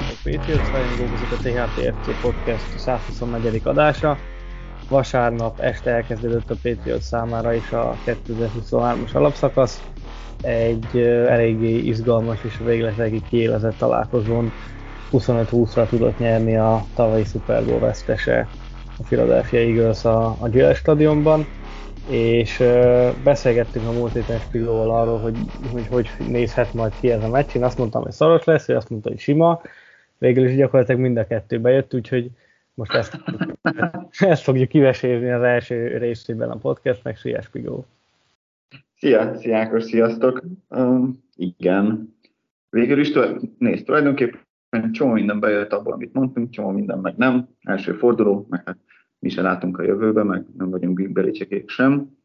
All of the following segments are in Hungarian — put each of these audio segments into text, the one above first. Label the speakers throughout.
Speaker 1: Sziasztok, Patriots rajongók, ez a THPFC Podcast 124. adása. Vasárnap este elkezdődött a Patriots számára is a 2023-as alapszakasz. Egy eléggé izgalmas és végletekig kiélezett találkozón 25-20-ra tudott nyerni a tavalyi Super Bowl vesztese a Philadelphia Eagles a, a Gillette stadionban és beszélgettünk a múlt héten Spillóval arról, hogy, hogy hogy nézhet majd ki ez a meccs. Én azt mondtam, hogy szoros lesz, ő azt mondta, hogy sima. Végül is gyakorlatilag mind a kettő bejött, úgyhogy most ezt, ezt fogjuk kivesézni az első részében a podcastnek. Szia, Spigó!
Speaker 2: Szia, szia Ákos, sziasztok! Um, igen, végül is nézd, tulajdonképpen csomó minden bejött abból, amit mondtunk, csomó minden meg nem. Első forduló, meg hát mi se látunk a jövőbe, meg nem vagyunk belicsekék sem,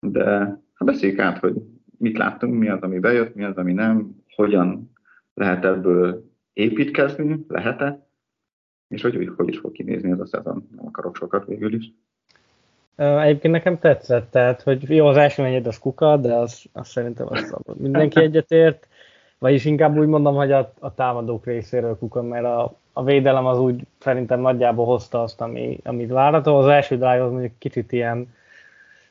Speaker 2: de ha beszéljük át, hogy mit láttunk, mi az, ami bejött, mi az, ami nem, hogyan lehet ebből építkezni, lehet-e, és hogy, hogy, is fog kinézni ez a szezon. Nem akarok sokat végül is.
Speaker 1: Egyébként nekem tetszett, tehát, hogy jó, az első negyed az kuka, de az, az szerintem az. Mindenki egyetért, vagyis inkább úgy mondom, hogy a, a támadók részéről kuka, mert a, a védelem az úgy szerintem nagyjából hozta azt, ami, amit várható. Az első drive az mondjuk kicsit ilyen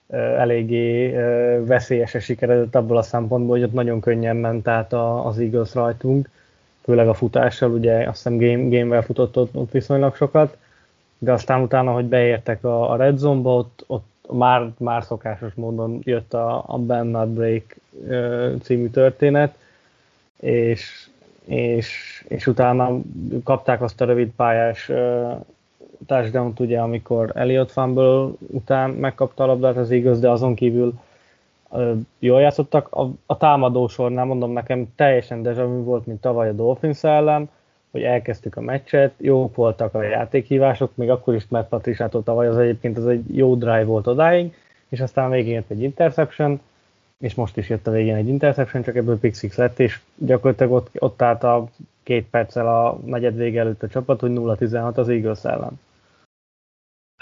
Speaker 1: uh, eléggé uh, veszélyesen sikeredett abból a szempontból, hogy ott nagyon könnyen ment át a, az Eagles rajtunk, főleg a futással, ugye azt hiszem game, game futott ott, ott viszonylag sokat, de aztán utána, hogy beértek a, a Red Zone-ba, ott, ott már, már szokásos módon jött a, a Ben Not Break című történet, és és, és utána kapták azt a rövid pályás uh, touchdown ugye, amikor Elliot Fumble után megkapta a labdát az igaz, de azon kívül jól játszottak. A, a támadó sornál mondom nekem teljesen deja volt, mint tavaly a Dolphins ellen, hogy elkezdtük a meccset, jók voltak a játékhívások, még akkor is Matt Patriciától tavaly az egyébként az egy jó drive volt odáig, és aztán végén jött egy interception, és most is jött a végén egy interception, csak ebből pick six lett, és gyakorlatilag ott, ott állt a két perccel a negyed vége előtt a csapat, hogy 0-16 az Eagles ellen.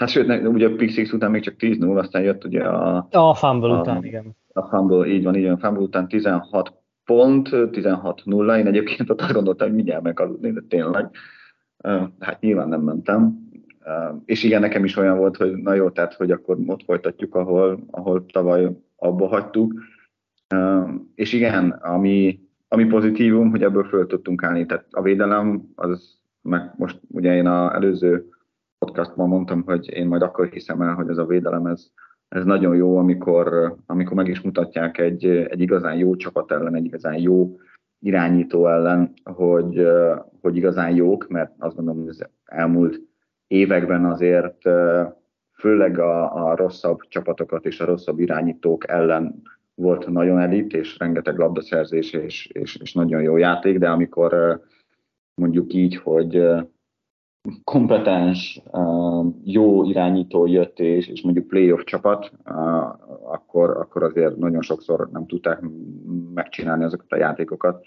Speaker 2: Hát sőt, ugye a pick six után még csak 10-0, aztán jött ugye a...
Speaker 1: A fumble a, után, igen.
Speaker 2: A fumble, így van, így van, fumble után 16 pont, 16-0, én egyébként ott azt gondoltam, hogy mindjárt megaludni, de tényleg. Hát nyilván nem mentem. És igen, nekem is olyan volt, hogy na jó, tehát hogy akkor ott folytatjuk, ahol, ahol tavaly abba hagytuk. És igen, ami, ami pozitívum, hogy ebből föl tudtunk állni. Tehát a védelem, az meg most ugye én az előző podcastban mondtam, hogy én majd akkor hiszem el, hogy ez a védelem, ez, ez nagyon jó, amikor, amikor meg is mutatják egy, egy igazán jó csapat ellen, egy igazán jó irányító ellen, hogy, hogy igazán jók, mert azt gondolom, hogy az elmúlt években azért főleg a, a rosszabb csapatokat és a rosszabb irányítók ellen volt nagyon elit, és rengeteg labdaszerzés, és, és, és nagyon jó játék, de amikor mondjuk így, hogy kompetens, jó irányító jött, és, és mondjuk playoff csapat, akkor, akkor azért nagyon sokszor nem tudták megcsinálni azokat a játékokat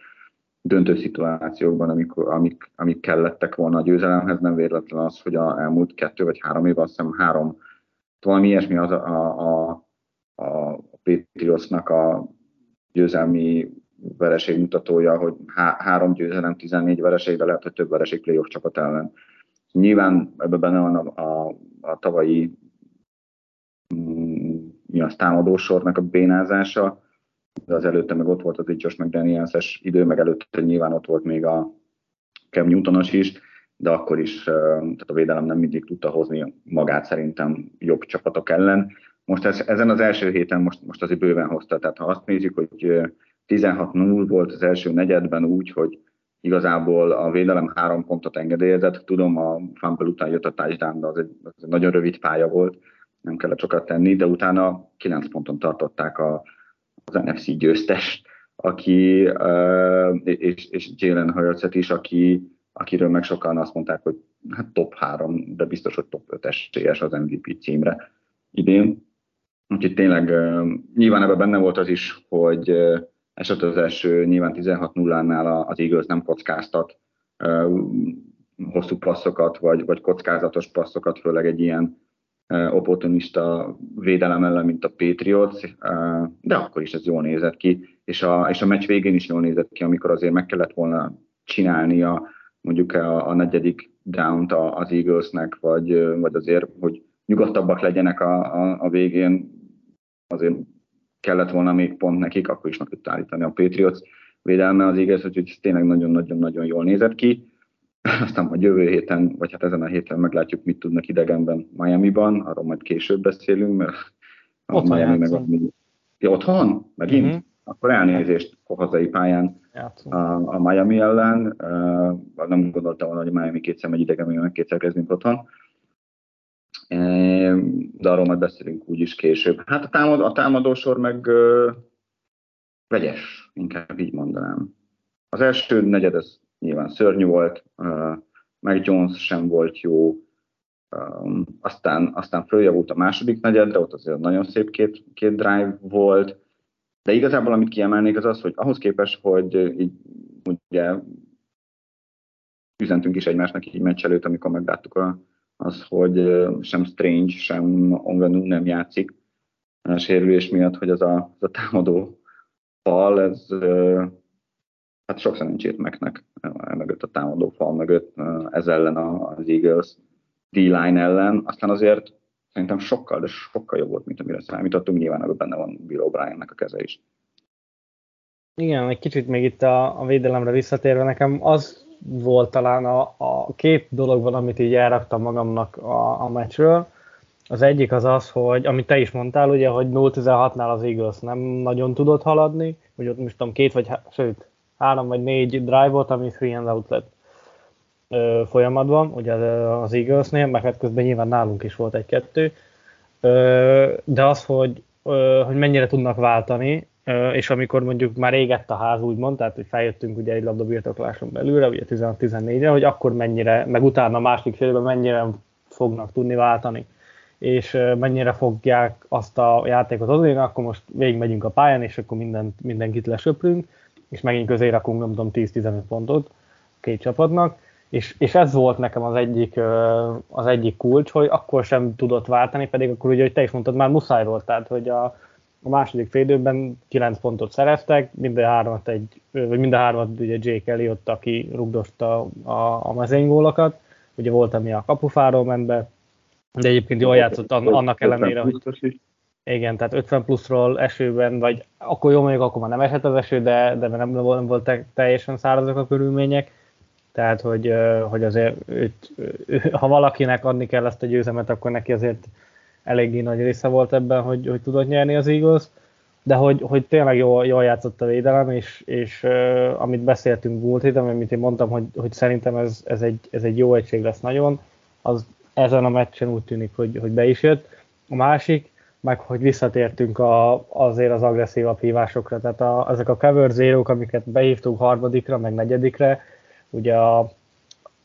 Speaker 2: döntő szituációkban, amik, amik, amik kellettek volna a győzelemhez, nem véletlen az, hogy a elmúlt kettő vagy három év, azt hiszem három, valami ilyesmi az a, a, a, a a győzelmi vereség mutatója, hogy há, három győzelem, 14 vereség, de lehet, hogy több vereség playoff csapat ellen. Nyilván ebben benne van a, a, a tavalyi mm, mi az támadósornak a bénázása, de az előtte meg ott volt az Josh McDaniels-es idő, meg előtte nyilván ott volt még a Cam Newtonos is, de akkor is tehát a védelem nem mindig tudta hozni magát szerintem jobb csapatok ellen. Most ez, ezen az első héten most, most azért bőven hozta, tehát ha azt nézzük, hogy 16-0 volt az első negyedben úgy, hogy igazából a védelem három pontot engedélyezett. Tudom, a fumble után jött a touchdown, de az egy, az egy nagyon rövid pálya volt, nem kellett sokat tenni, de utána 9 ponton tartották a, az NFC győztes, aki, és, és Jalen hurts is, aki, akiről meg sokan azt mondták, hogy hát top 3, de biztos, hogy top 5 esélyes az MVP címre idén. Úgyhogy tényleg nyilván ebben benne volt az is, hogy eset az első nyilván 16-0-nál az Eagles nem kockáztat hosszú passzokat, vagy, vagy kockázatos passzokat, főleg egy ilyen opportunista védelem ellen, mint a Patriots, de akkor is ez jól nézett ki, és a, és a meccs végén is jól nézett ki, amikor azért meg kellett volna csinálnia mondjuk a, a negyedik down-t az Eaglesnek, vagy, vagy azért, hogy nyugodtabbak legyenek a, a, a végén, azért kellett volna még pont nekik, akkor is meg tudta állítani a Patriots védelme az Eagles, úgyhogy tényleg nagyon-nagyon-nagyon jól nézett ki. Aztán majd jövő héten, vagy hát ezen a héten meglátjuk, mit tudnak idegenben Miami-ban, arról majd később beszélünk, mert a
Speaker 1: otthon
Speaker 2: Miami meg a... Ja, otthon? Megint? Uh-huh. Akkor elnézést a hazai pályán a, a Miami ellen. Uh, nem gondoltam volna, hogy Miami kétszer megy idegenben, meg kétszer kezdünk otthon. De arról majd beszélünk úgyis később. Hát a, támad, a támadósor meg uh, vegyes, inkább így mondanám. Az első negyed az nyilván szörnyű volt, uh, meg Jones sem volt jó, um, aztán, aztán följavult a második negyedre, ott azért nagyon szép két, két drive volt, de igazából amit kiemelnék az az, hogy ahhoz képest, hogy így ugye üzentünk is egymásnak így meccs előtt, amikor megláttuk a, az, hogy sem Strange, sem Onvenu nem játszik a sérülés miatt, hogy az a, az a támadó fal, ez hát sok szerencsét megnek mögött a támadó fal mögött, ez ellen az Eagles D-line ellen, aztán azért szerintem sokkal, de sokkal jobb volt, mint amire számítottunk, nyilván ebben benne van Bill O'Briennek a keze is.
Speaker 1: Igen, egy kicsit még itt a, a védelemre visszatérve, nekem az volt talán a, a két dologban, amit így elraktam magamnak a, a meccsről. Az egyik az az, hogy amit te is mondtál, ugye, hogy 0-16-nál az Eagles nem nagyon tudott haladni, hogy ott most tudom, két vagy, sőt, három vagy négy drive volt, ami three and out lett ö, folyamatban, ugye az Eaglesnél, meg hát közben nyilván nálunk is volt egy-kettő, de az, hogy, ö, hogy mennyire tudnak váltani, ö, és amikor mondjuk már égett a ház, úgymond, tehát hogy feljöttünk ugye egy labda birtokláson belőle, ugye 16-14-re, hogy akkor mennyire, meg utána a másik félben mennyire fognak tudni váltani. És mennyire fogják azt a játékot adni, akkor most végigmegyünk a pályán, és akkor mindent, mindenkit lesöprünk, és megint közé rakunk, nem tudom, 10-15 pontot két csapatnak, és, és ez volt nekem az egyik, az egyik kulcs, hogy akkor sem tudott váltani, pedig akkor ugye, hogy te is mondtad, már muszáj volt, tehát hogy a, a második félidőben 9 pontot szereztek, minden hármat egy, vagy minden hármat ugye Jake Elliott, aki rugdosta a, a mezőnygólokat, ugye volt, ami a kapufáról ment be, de egyébként jól játszott annak ellenére, hogy igen, tehát 50 pluszról esőben, vagy akkor jó mondjuk, akkor már nem esett az eső, de, de nem, nem volt teljesen szárazak a körülmények. Tehát, hogy, hogy azért őt, ha valakinek adni kell ezt a győzemet, akkor neki azért eléggé nagy része volt ebben, hogy, hogy tudott nyerni az Eagles, de hogy, hogy tényleg jól, jól játszott a védelem, és, és uh, amit beszéltünk múlt héten, amit én mondtam, hogy, hogy szerintem ez, ez, egy, ez egy jó egység lesz nagyon, az ezen a meccsen úgy tűnik, hogy, hogy be is jött. A másik, meg hogy visszatértünk a, azért az agresszívabb hívásokra, tehát a, ezek a cover zero amiket behívtunk harmadikra, meg negyedikre, ugye a,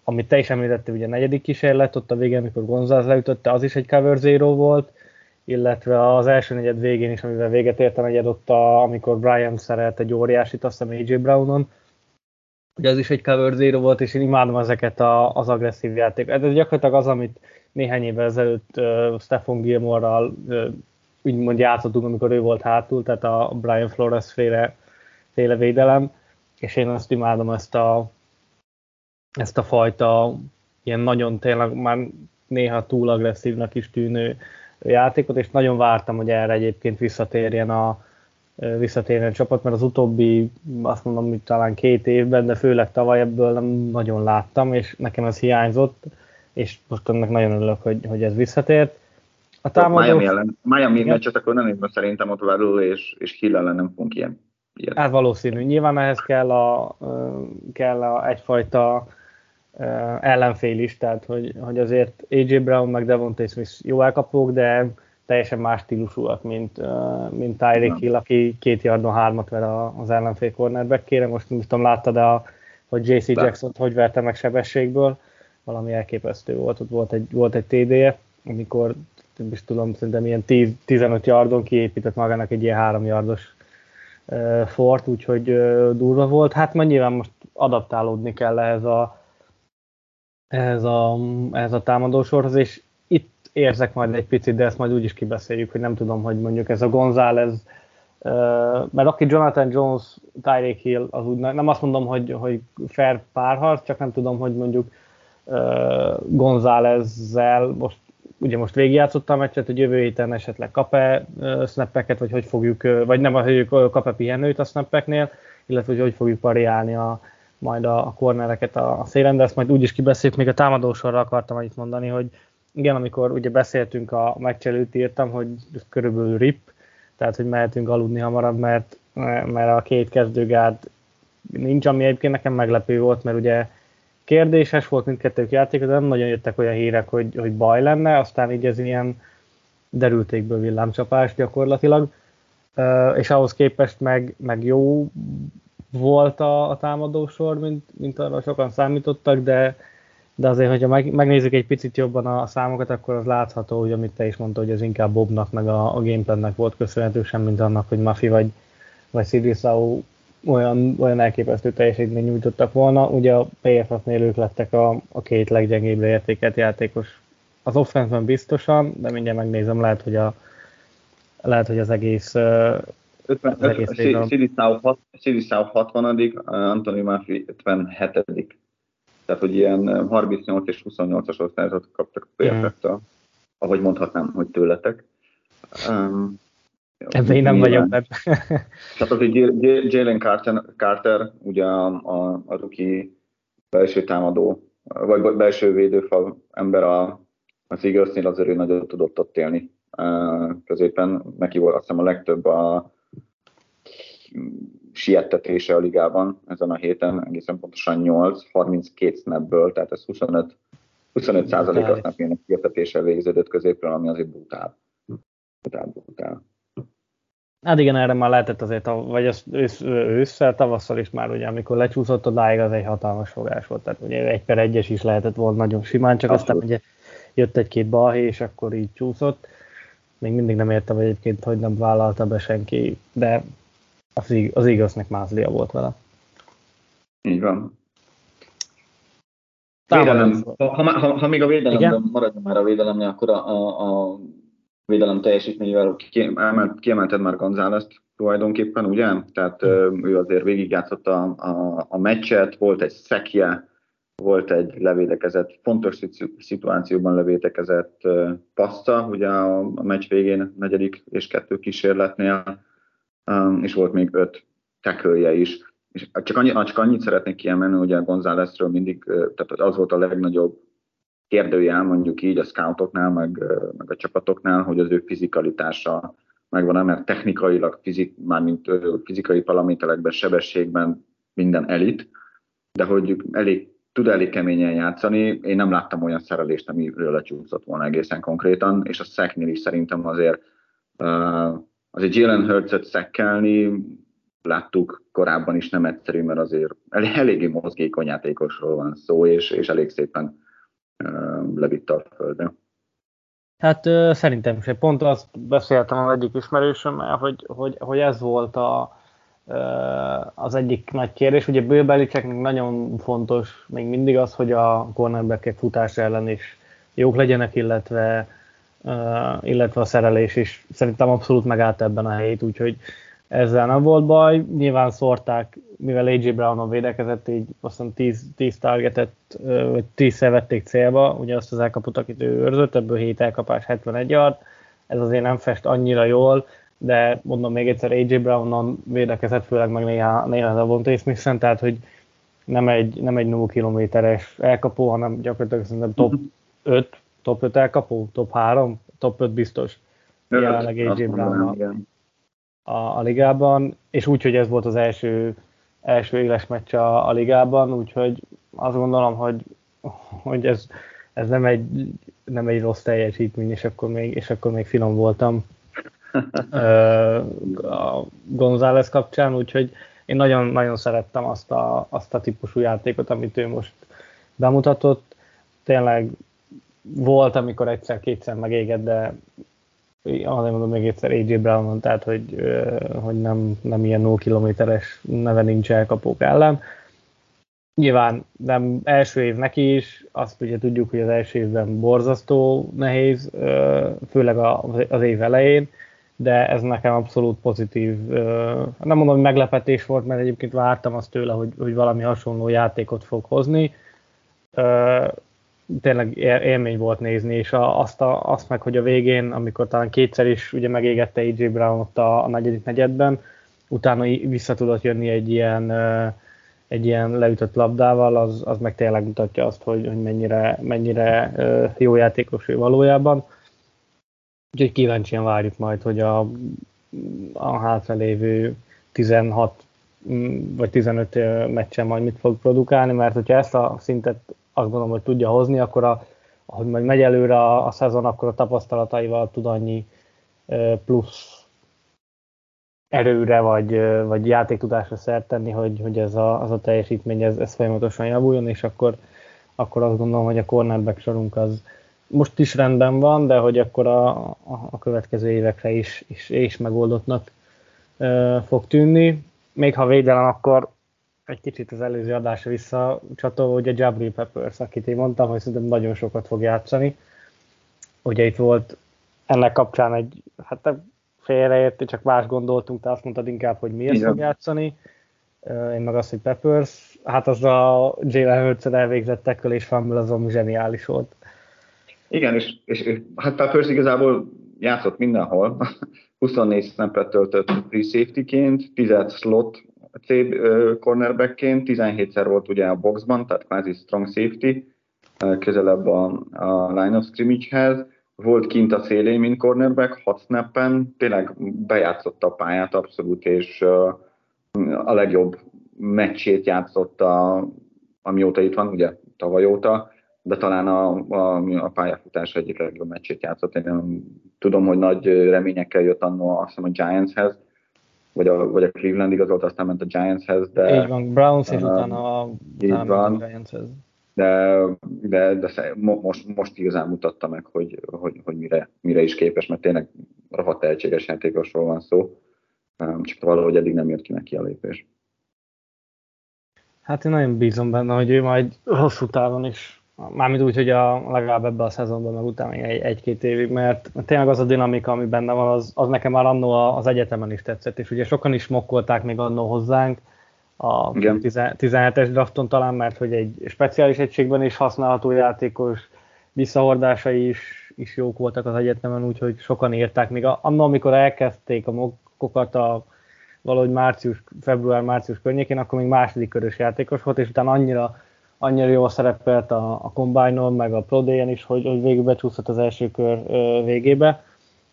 Speaker 1: amit te is említettél, ugye a negyedik kísérlet, ott a végén, amikor González leütötte, az is egy cover zero volt, illetve az első negyed végén is, amivel véget ért a negyed, ott a, amikor Brian szerelt egy óriásit, azt hiszem AJ Brownon, ugye az is egy cover zero volt, és én imádom ezeket a, az agresszív játékokat. Ez gyakorlatilag az, amit néhány évvel ezelőtt uh, Stephen Gilmore-ral uh, úgymond játszottunk, amikor ő volt hátul, tehát a Brian Flores féle, féle védelem, és én azt imádom ezt a, ezt a fajta ilyen nagyon tényleg már néha túl agresszívnak is tűnő játékot, és nagyon vártam, hogy erre egyébként visszatérjen a, visszatérjen a csapat, mert az utóbbi, azt mondom, hogy talán két évben, de főleg tavaly ebből nem nagyon láttam, és nekem ez hiányzott, és most ennek nagyon örülök, hogy, hogy ez visszatért.
Speaker 2: A támadó... Miami ellen, Miami meccset akkor nem évben szerintem ott Verül és, és Hill ellen nem fogunk ilyen.
Speaker 1: ilyen. Hát valószínű. Nyilván ehhez kell, a, kell a egyfajta ellenfél is, tehát hogy, hogy azért AJ Brown meg Devontae Smith jó elkapók, de teljesen más stílusúak, mint, mint Tyreek Hill, aki két yardon hármat ver az ellenfél cornerback-kére. Most nem tudom, láttad a hogy JC Jackson hogy verte meg sebességből, valami elképesztő volt, ott volt egy, volt egy TD-je, amikor nem is tudom, szerintem ilyen 10, 15 yardon kiépített magának egy ilyen 3 yardos uh, fort, úgyhogy uh, durva volt. Hát majd nyilván most adaptálódni kell ehhez a, ehhez a, ehhez a támadósorhoz, és itt érzek majd egy picit, de ezt majd úgy is kibeszéljük, hogy nem tudom, hogy mondjuk ez a González, mert aki Jonathan Jones, Tyreek Hill, az úgy nem azt mondom, hogy, hogy fair párharc, csak nem tudom, hogy mondjuk Gonzálezzel most ugye most végigjátszotta a meccset, hogy jövő héten esetleg kap-e snappeket, vagy hogy fogjuk, vagy nem, hogy kap-e pihenőt a snappeknél, illetve hogy hogy fogjuk variálni a, majd a, a cornereket a, a szélen, de ezt majd úgy is kibeszéljük, még a támadósorra akartam annyit mondani, hogy igen, amikor ugye beszéltünk a meccselőt, írtam, hogy körülbelül rip, tehát hogy mehetünk aludni hamarabb, mert, mert a két kezdőgárd nincs, ami egyébként nekem meglepő volt, mert ugye kérdéses volt mindkettők játék, de nem nagyon jöttek olyan hírek, hogy, hogy baj lenne, aztán így ez ilyen derültékből villámcsapás gyakorlatilag, és ahhoz képest meg, meg jó volt a, a támadósor, mint, mint arra sokan számítottak, de, de azért, hogyha meg, megnézzük egy picit jobban a, számokat, akkor az látható, hogy amit te is mondtad, hogy ez inkább Bobnak, meg a, a gameplannek volt köszönhető, sem mint annak, hogy Mafi vagy, vagy Sidrisau olyan, olyan elképesztő teljesítmény nyújtottak volna. Ugye a PFF-nél ők lettek a, a két leggyengébb értéket játékos az offense biztosan, de mindjárt megnézem, lehet, hogy, a, lehet, hogy az egész
Speaker 2: 50, az egész Silisau 60 Antoni Maffi 57 Tehát, hogy ilyen 38 és 28-as osztályzatot kaptak PFF-től, mm. ahogy mondhatnám, hogy tőletek. Um,
Speaker 1: Ebben én nem vagyok benne.
Speaker 2: Tehát az egy Jalen Carter, Carter ugye a, a, a ruki belső támadó, vagy belső védőfal ember a, az Eaglesnél azért ő nagyot tudott ott élni középen. Neki volt azt hiszem a legtöbb a siettetése a ligában ezen a héten, egészen pontosan 8, 32 snapből, tehát ez 25, 25 százalék a snapjének siettetéssel végződött középről, ami azért brutál. Brutál, brutál.
Speaker 1: Hát igen, erre már lehetett azért, vagy az ősz, ősszel, tavasszal is már, ugye, amikor lecsúszott odáig, az egy hatalmas fogás volt. Tehát ugye egy per egyes is lehetett volna nagyon simán, csak Abszolút. aztán ugye jött egy-két balhé, és akkor így csúszott. Még mindig nem értem egyébként, hogy nem vállalta be senki, de az, az igaznek mázlia volt vele.
Speaker 2: Így van. Védelem. Ha, ha, ha, ha még a védelemben maradjunk már a védelemnél, akkor a, a, a védelem teljesítményével kiemelted már González-t tulajdonképpen, ugye? Tehát ő azért végigjátszotta a, a, a meccset, volt egy szekje, volt egy levédekezett, fontos szituációban levédekezett passza, ugye a, a meccs végén negyedik és kettő kísérletnél, és volt még öt tekölje is. És csak, annyi, csak annyit szeretnék kiemelni, hogy a Gonzálezről mindig, tehát az volt a legnagyobb kérdőjel mondjuk így a scoutoknál, meg, meg a csapatoknál, hogy az ő fizikalitása megvan, mert technikailag, fizik, mármint fizikai paraméterekben, sebességben minden elit, de hogy elég, tud elég keményen játszani. Én nem láttam olyan szerelést, amiről lecsúszott volna egészen konkrétan, és a szeknél is szerintem azért azért Jalen Hurts-et szekkelni, láttuk korábban is nem egyszerű, mert azért eléggé mozgékony játékosról van szó, és, és elég szépen levitte a földre.
Speaker 1: Hát szerintem is. Pont azt beszéltem az egyik ismerősömmel, hogy, hogy, hogy ez volt a, az egyik nagy kérdés. Ugye Bill Belichicknek nagyon fontos még mindig az, hogy a cornerbackek futás ellen is jók legyenek, illetve, illetve a szerelés is szerintem abszolút megállt ebben a helyét, úgyhogy ezzel nem volt baj. Nyilván szórták, mivel AJ Brownon védekezett, így azt hiszem 10, 10 targetet, vagy 10 vették célba, ugye azt az elkaput, akit ő őrzött, ebből 7 elkapás, 71 yard. Ez azért nem fest annyira jól, de mondom még egyszer, AJ Brownon védekezett, főleg meg néha, néha a Vontae smith tehát hogy nem egy, nem egy 0 kilométeres elkapó, hanem gyakorlatilag szerintem top 5, mhm. Top 5 elkapó, top 3, top 5 biztos. Jelenleg AJ Brown a, a ligában, és úgy, hogy ez volt az első, első éles meccs a, a ligában, úgyhogy azt gondolom, hogy, hogy ez, ez nem, egy, nem egy rossz teljesítmény, és akkor még, és akkor még finom voltam a González kapcsán, úgyhogy én nagyon-nagyon szerettem azt a, azt a típusú játékot, amit ő most bemutatott. Tényleg volt, amikor egyszer-kétszer megégett, de azért mondom még egyszer AJ Brown, tehát hogy, hogy nem, nem ilyen 0 kilométeres neve nincs elkapók ellen. Nyilván nem első év neki is, azt ugye tudjuk, hogy az első évben borzasztó nehéz, főleg az év elején, de ez nekem abszolút pozitív. Nem mondom, hogy meglepetés volt, mert egyébként vártam azt tőle, hogy, hogy valami hasonló játékot fog hozni. Tényleg élmény volt nézni, és azt, a, azt meg, hogy a végén, amikor talán kétszer is ugye megégette AJ Brown ott a, a negyedik negyedben, utána vissza tudott jönni egy ilyen egy ilyen leütött labdával, az, az meg tényleg mutatja azt, hogy, hogy mennyire, mennyire jó játékos ő valójában. Úgyhogy kíváncsian várjuk majd, hogy a, a hátralévő 16 mm, vagy 15 meccsen majd mit fog produkálni, mert hogyha ezt a szintet azt gondolom, hogy tudja hozni, akkor a, ahogy majd megy előre a, a szezon, akkor a tapasztalataival tud annyi plusz erőre vagy, vagy játéktudásra szert tenni, hogy, hogy ez a, az a teljesítmény ez, ez folyamatosan javuljon, és akkor, akkor azt gondolom, hogy a cornerback sorunk az most is rendben van, de hogy akkor a, a, a következő évekre is, is, is megoldottnak e, fog tűnni. Még ha védelem, akkor egy kicsit az előző adásra visszacsatolva, ugye Jabril Peppers, akit én mondtam, hogy szerintem nagyon sokat fog játszani. Ugye itt volt ennek kapcsán egy, hát félreérti, csak más gondoltunk, te azt mondtad inkább, hogy miért fog játszani. Én meg azt, hogy Peppers. Hát az a Jalen hurts elvégzett tackle és fumble azon zseniális volt.
Speaker 2: Igen, és, és hát Peppers igazából játszott mindenhol. 24 snappet töltött free safety-ként, 10 slot C cornerbackként, 17-szer volt ugye a boxban, tehát kvázi strong safety, közelebb a, a line of scrimmage-hez volt kint a szélén, mint cornerback, hat snappen, tényleg bejátszotta a pályát abszolút, és a legjobb meccsét játszotta, amióta itt van, ugye tavaly óta, de talán a, a, a pályafutás egyik legjobb meccsét játszott. Én tudom, hogy nagy reményekkel jött annó azt hiszem a Giantshez, vagy a, vagy a Cleveland igazolt, aztán ment a Giantshez, de...
Speaker 1: Így van, Browns és uh, utána, a,
Speaker 2: utána van. a Giantshez de, de, de most, most igazán mutatta meg, hogy, hogy, hogy mire, mire is képes, mert tényleg rohadt tehetséges játékosról van szó, csak valahogy eddig nem jött ki neki a lépés.
Speaker 1: Hát én nagyon bízom benne, hogy ő majd hosszú távon is, mármint úgy, hogy a, legalább ebben a szezonban, meg utána egy, egy-két évig, mert tényleg az a dinamika, ami benne van, az, az nekem már annó az egyetemen is tetszett, és ugye sokan is mokkolták még annó hozzánk, a 17-es drafton talán, mert hogy egy speciális egységben is használható játékos, visszahordásai is, is jók voltak az egyetemen, úgyhogy sokan írták. Még annak, amikor elkezdték a mokokat a valahogy március, február-március környékén, akkor még második körös játékos volt, és utána annyira, annyira jól szerepelt a, a combine meg a Pro is, hogy, hogy végül becsúszott az első kör ö, végébe.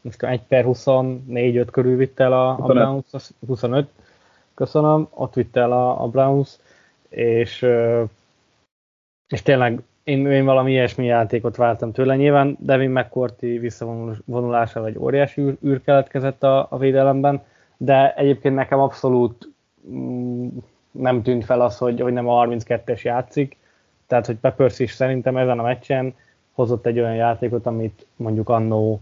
Speaker 1: Most 1 per 24-5 körül vitt el a, a Browns, 25 köszönöm, ott vitte el a, a Browns, és, és tényleg én, én valami ilyesmi játékot vártam tőle. Nyilván Devin McCourty visszavonulása egy óriási űr, űr keletkezett a, a védelemben, de egyébként nekem abszolút mm, nem tűnt fel az, hogy, hogy nem a 32-es játszik, tehát hogy Peppers is szerintem ezen a meccsen hozott egy olyan játékot, amit mondjuk annó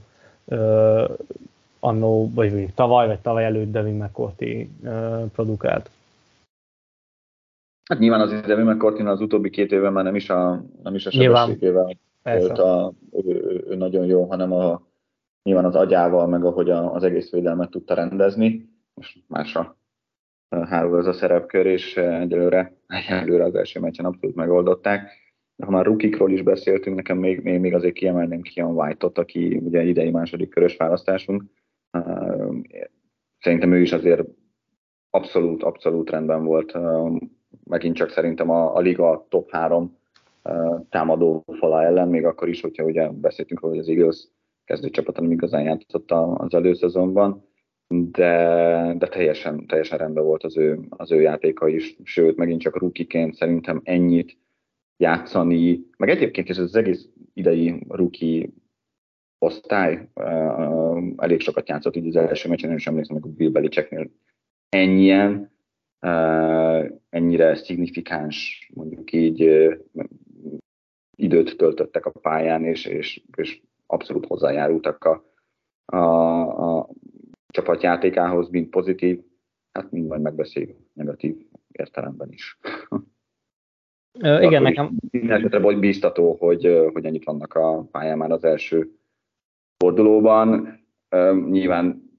Speaker 1: annó, vagy tavaly, vagy tavaly előtt Devin McCourty uh, produkált.
Speaker 2: Hát nyilván az Devin McCourty az utóbbi két évben már nem is a, nem is a sebességével volt a, ő, ő, ő, nagyon jó, hanem a, nyilván az agyával, meg ahogy a, az egész védelmet tudta rendezni. Most másra hárul ez a szerepkör, és egyelőre, egyelőre az első meccsen abszolút megoldották. Ha már rukikról is beszéltünk, nekem még, még, még azért kiemelném Kian White-ot, aki ugye idei második körös választásunk, Szerintem ő is azért abszolút, abszolút rendben volt. Megint csak szerintem a, a liga top 3 támadó fala ellen, még akkor is, hogyha ugye beszéltünk róla, hogy az Eagles kezdőcsapat nem igazán játszott az előszezonban, de, de teljesen, teljesen rendben volt az ő, az ő játéka is, sőt, megint csak rukiként szerintem ennyit játszani, meg egyébként is az egész idei ruki osztály elég sokat játszott így az első meccsen, és emlékszem, hogy Bill Belichicknél ennyien ennyire szignifikáns, mondjuk így időt töltöttek a pályán, és, és, és abszolút hozzájárultak a, a csapatjátékához, mind pozitív, hát mind majd megbeszéljük negatív értelemben is.
Speaker 1: Ö, igen, nekem...
Speaker 2: Minden esetre vagy bíztató, hogy, hogy ennyit vannak a pályán már az első fordulóban. Nyilván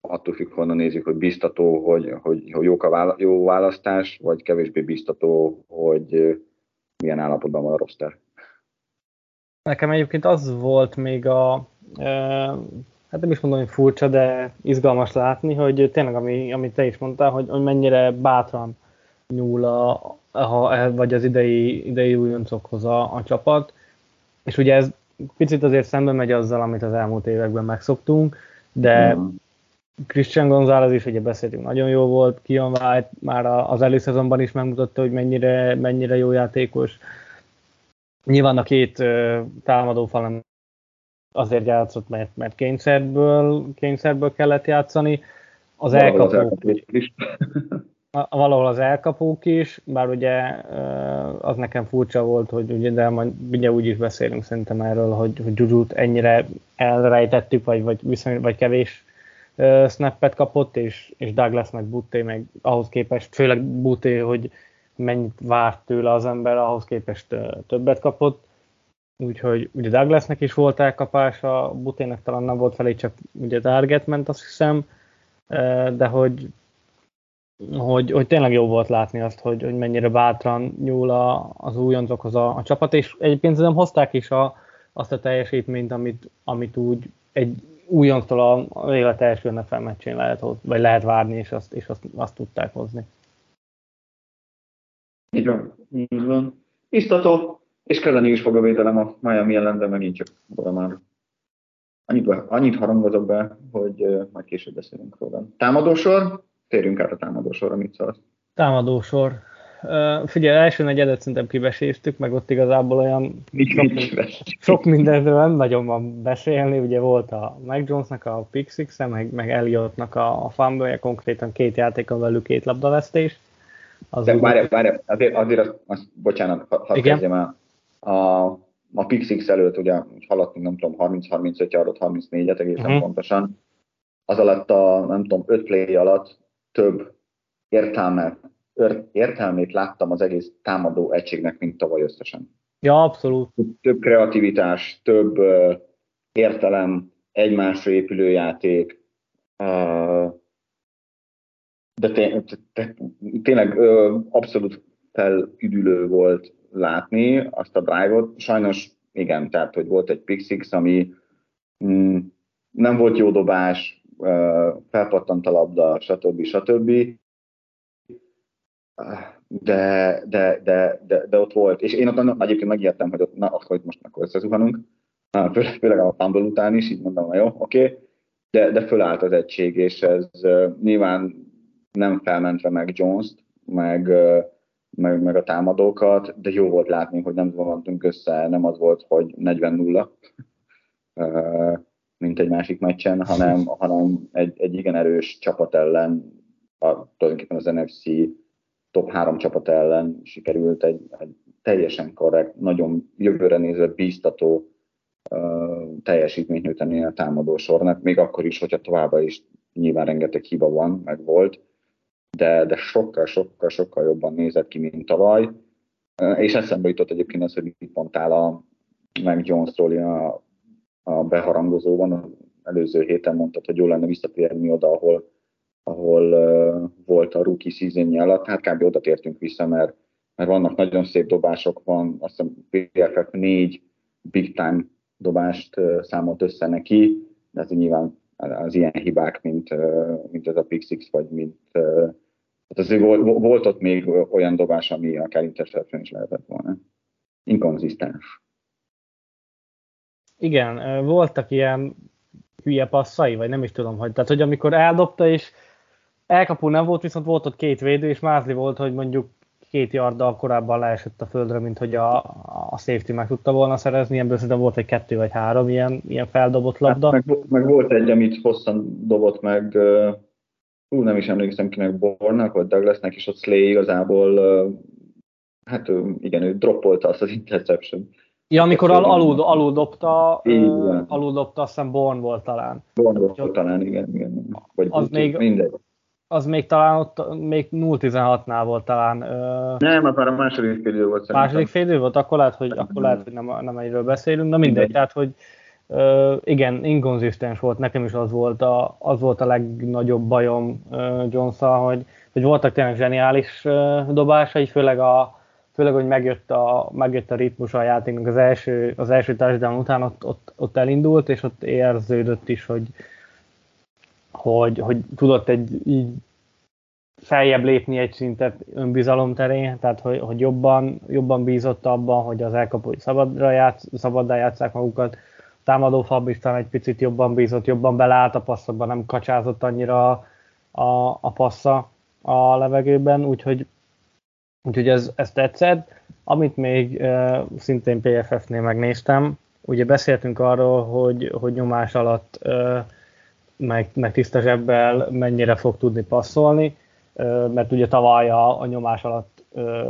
Speaker 2: attól függ, honnan nézzük, hogy biztató, hogy, hogy, hogy jók a vála, jó választás, vagy kevésbé biztató, hogy milyen állapotban van a roster.
Speaker 1: Nekem egyébként az volt még a, hát nem is mondom, hogy furcsa, de izgalmas látni, hogy tényleg, ami, amit te is mondtál, hogy, hogy mennyire bátran nyúl a, a, vagy az idei, idei újoncokhoz a, a csapat, és ugye ez picit azért szembe megy azzal, amit az elmúlt években megszoktunk, de mm. Christian González is, ugye beszéltünk, nagyon jó volt, Kion White már az előszezonban is megmutatta, hogy mennyire, mennyire jó játékos. Nyilván a két támadó falon azért játszott, mert, mert kényszerből, kényszerből kellett játszani. Az elkapók is. valahol az elkapók is, bár ugye az nekem furcsa volt, hogy ugye, de majd ugye úgy is beszélünk szerintem erről, hogy, hogy Jujut ennyire elrejtettük, vagy, vagy, viszony, vagy kevés snappet kapott, és, és Douglas meg Buté meg ahhoz képest, főleg Buté, hogy mennyit várt tőle az ember, ahhoz képest többet kapott. Úgyhogy ugye Douglasnek is volt elkapása, Butének talán nem volt felé, csak ugye target ment, azt hiszem, de hogy, hogy, hogy tényleg jó volt látni azt, hogy, hogy mennyire bátran nyúl a, az újoncokhoz a, a csapat, és egyébként nem hozták is a, azt a teljesítményt, amit, amit úgy egy újonctól a élet első NFL meccsén lehet, vagy lehet várni, és azt, és azt, azt tudták hozni.
Speaker 2: Így van, így van. Biztató, és kezdeni is fog a védelem a Miami ellen, de megint csak oda már annyit, annyit harangozok be, hogy majd később beszélünk róla. Támadósor, térjünk át a támadósorra, mit szólsz?
Speaker 1: Támadósor. Uh, figyelj, első negyedet szerintem kibeséztük, meg ott igazából olyan sok, sok mindenről nem nagyon van beszélni, ugye volt a Mike Jonesnak a pick six meg, meg Elliottnak a, a fumble konkrétan két játékon belül két labdavesztés.
Speaker 2: Az De várj, várj, azért, azért azt, azt bocsánat, hadd kezdjem el. A, a pick six előtt ugye haladtunk, nem tudom, 30-35 yardot, 34-et egészen uh-huh. pontosan. Az alatt a, nem tudom, 5 play alatt több értelmet értelmét láttam az egész támadó egységnek, mint tavaly összesen.
Speaker 1: Ja, abszolút.
Speaker 2: Több kreativitás, több uh, értelem, egymásra épülő játék, uh, de té- té- tényleg abszolút felüdülő volt látni azt a drive-ot. Sajnos igen, tehát hogy volt egy pick six, ami mm, nem volt jó dobás, felpattant a labda, stb. stb de, de, de, de, de ott volt, és én ott egyébként megijedtem, hogy ott, na, hogy most akkor összezuhanunk, főleg a Fumble után is, így mondom, jó, oké, okay. de, de fölállt az egység, és ez nyilván nem felmentve meg Jones-t, meg, meg, meg, a támadókat, de jó volt látni, hogy nem zuhantunk össze, nem az volt, hogy 40-0, uh, mint egy másik meccsen, hanem, hanem egy, egy igen erős csapat ellen, a, tulajdonképpen az NFC top három csapat ellen sikerült egy, egy teljesen korrekt, nagyon jövőre nézve bíztató uh, teljesítményt nyújtani a támadó sornak, még akkor is, hogyha továbbá is nyilván rengeteg hiba van, meg volt, de, de sokkal, sokkal, sokkal jobban nézett ki, mint tavaly. És eszembe jutott egyébként az, hogy mit mondtál a meg jones a, a beharangozóban, előző héten mondtad, hogy jó lenne visszatérni oda, ahol ahol uh, volt a rookie season alatt, hát kb. oda tértünk vissza, mert, mert vannak nagyon szép dobások, van azt hiszem PFF négy big time dobást uh, számolt össze neki, de ez nyilván az ilyen hibák, mint, mint ez a Pick Six, vagy mint uh, hát azért volt, volt ott még olyan dobás, ami akár interception is lehetett volna. Inkonzisztens.
Speaker 1: Igen, voltak ilyen hülye passzai, vagy nem is tudom, hogy, tehát hogy amikor eldobta, és Elkapó nem volt, viszont volt ott két védő, és Mázli volt, hogy mondjuk két yarddal korábban leesett a földre, mint hogy a, a safety meg tudta volna szerezni, ebből szerintem volt egy kettő vagy három ilyen, ilyen feldobott labda.
Speaker 2: Hát meg, meg, volt egy, amit hosszan dobott meg hú, nem is emlékszem kinek, Bornak vagy Douglasnek, és ott Slay igazából, hát igen, ő droppolta azt az interception.
Speaker 1: Ja, amikor al- alul, alul dobta, uh, alul dobta, azt hiszem Born volt talán.
Speaker 2: Born volt Úgyhogy talán, igen, igen. Vagy
Speaker 1: az még, mindegy. Az még talán ott, még 0-16-nál volt talán.
Speaker 2: Nem, az már a második fél volt
Speaker 1: szerintem. Második fél volt, akkor lehet, hogy, akkor lehet, hogy nem, nem egyről beszélünk, de mindegy, tehát, hogy igen, inkonzisztens volt, nekem is az volt a, az volt a legnagyobb bajom uh, jones hogy, hogy voltak tényleg zseniális uh, dobásai, főleg a, főleg, hogy megjött a, megjött a ritmus a játéknak az első, az első társadalom után ott, ott, ott, elindult, és ott érződött is, hogy, hogy, hogy tudott egy így feljebb lépni egy szintet önbizalom terén, tehát hogy, hogy jobban, jobban bízott abban, hogy az elkapói szabadra játsz, szabaddá játszák magukat. A támadó Fab is egy picit jobban bízott, jobban beleállt a passzokban, nem kacsázott annyira a, a passza a levegőben, úgyhogy Úgyhogy ez, ez tetszett. Amit még uh, szintén PFF-nél megnéztem, ugye beszéltünk arról, hogy, hogy nyomás alatt uh, meg, meg tiszta zsebbel mennyire fog tudni passzolni, mert ugye tavaly a, a nyomás alatt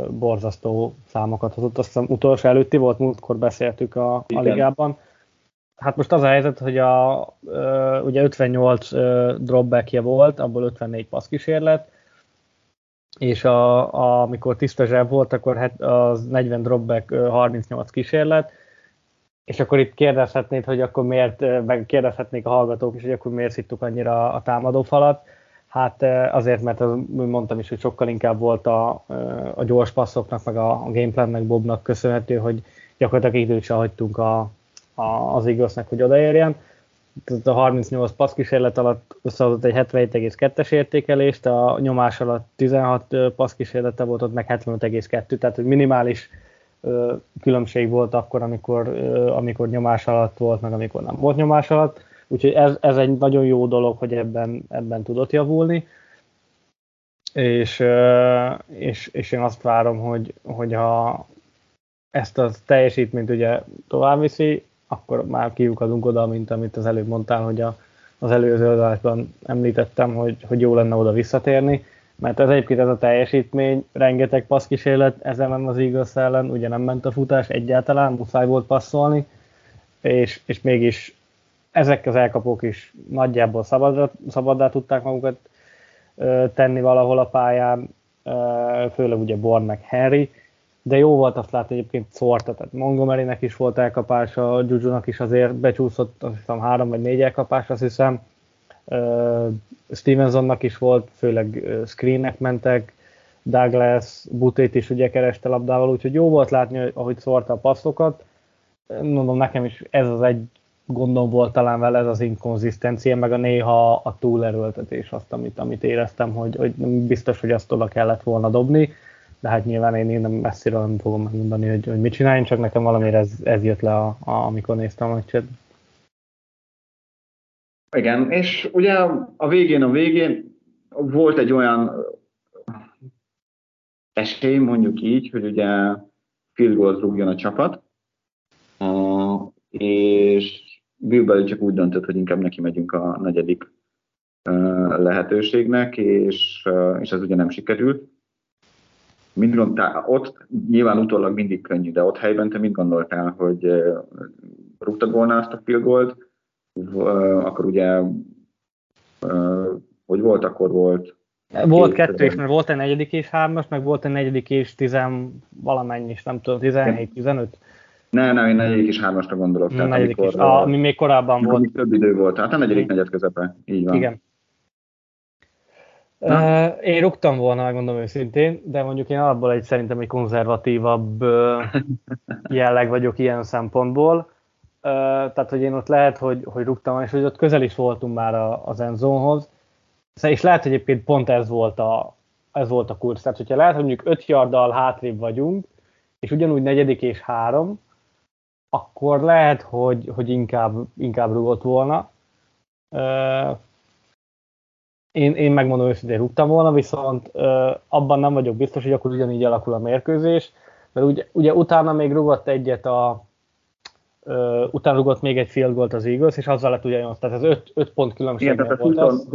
Speaker 1: borzasztó számokat hozott, azt hiszem utolsó előtti volt, múltkor beszéltük a, a ligában. Hát most az a helyzet, hogy a, ugye 58 uh, dropbackje volt, abból 54 passzkísérlet, és a, a, amikor tiszta zseb volt, akkor hát az 40 dropback 38 kísérlet, és akkor itt kérdezhetnéd, hogy akkor miért, meg kérdezhetnék a hallgatók is, hogy akkor miért szittuk annyira a támadó falat. Hát azért, mert az, mondtam is, hogy sokkal inkább volt a, a gyors passzoknak, meg a, a gameplannek, Bobnak köszönhető, hogy gyakorlatilag időt se hagytunk a, az igaznak, hogy odaérjen a 38 passz kísérlet alatt összehozott egy 77,2-es értékelést, a nyomás alatt 16 passz kísérlete volt, ott meg 75,2, tehát hogy minimális különbség volt akkor, amikor, amikor nyomás alatt volt, meg amikor nem volt nyomás alatt. Úgyhogy ez, ez egy nagyon jó dolog, hogy ebben, ebben tudott javulni. És, és, és én azt várom, hogy, hogy ha ezt a teljesítményt ugye tovább viszi, akkor már kiukadunk oda, mint amit az előbb mondtál, hogy a, az előző adásban említettem, hogy, hogy jó lenne oda visszatérni, mert ez egyébként ez a teljesítmény, rengeteg passzkísérlet, ezen nem az Eagles ellen, ugye nem ment a futás egyáltalán, muszáj volt passzolni, és, és mégis ezek az elkapók is nagyjából szabadra, szabaddá tudták magukat ö, tenni valahol a pályán, ö, főleg ugye Born meg Henry, de jó volt azt látni egyébként szórta, tehát Montgomery-nek is volt elkapása, Juju-nak is azért becsúszott, azt hiszem három vagy négy elkapás, azt hiszem, uh, Stevensonnak is volt, főleg screennek mentek, Douglas, Butét is ugye kereste labdával, úgyhogy jó volt látni, ahogy szórta a passzokat. Mondom, nekem is ez az egy gondom volt talán vele, ez az inkonzisztencia, meg a néha a túlerőltetés azt, amit, amit éreztem, hogy, hogy biztos, hogy azt oda kellett volna dobni de hát nyilván én, én nem messziről nem fogom megmondani, hogy, hogy mit csináljunk, csak nekem valamiért ez, ez jött le, a, a, amikor néztem a meccset.
Speaker 2: Igen, és ugye a végén, a végén volt egy olyan esély, mondjuk így, hogy ugye field goal rúgjon a csapat, és Bill csak úgy döntött, hogy inkább neki megyünk a negyedik lehetőségnek, és, és ez ugye nem sikerült Mit gondoltál, ott nyilván utólag mindig könnyű, de ott helyben te mit gondoltál, hogy rúgtad volna azt a field akkor ugye, hogy volt, akkor volt
Speaker 1: volt kettő is, mert volt egy negyedik és hármas, meg volt egy negyedik és tizen valamennyi is, nem tudom, 17, 15.
Speaker 2: Ne, nem, én negyedik és hármasra gondolok.
Speaker 1: Tehát negyedik amikor, is, a, ami még korábban volt.
Speaker 2: Több idő volt, hát a negyedik negyed közepe, így van.
Speaker 1: Igen. Uh, én rúgtam volna, megmondom őszintén, de mondjuk én alapból egy szerintem egy konzervatívabb jelleg vagyok ilyen szempontból. Tehát, hogy én ott lehet, hogy, hogy rúgtam, és hogy ott közel is voltunk már a, az endzónhoz. És lehet, hogy egyébként pont ez volt a, ez volt a kursz. Tehát, hogyha lehet, hogy mondjuk 5 yarddal hátrébb vagyunk, és ugyanúgy negyedik és három, akkor lehet, hogy, hogy inkább, inkább rúgott volna. Én, én megmondom őszintén rúgtam volna, viszont ö, abban nem vagyok biztos, hogy akkor ugyanígy alakul a mérkőzés, mert ugye, ugye utána még rugott egyet a, uh, utána rugott még egy field goalt az Eagles, és azzal lett 8, tehát ez 5, 5 pont különbség
Speaker 2: Igen, tehát
Speaker 1: volt
Speaker 2: 20,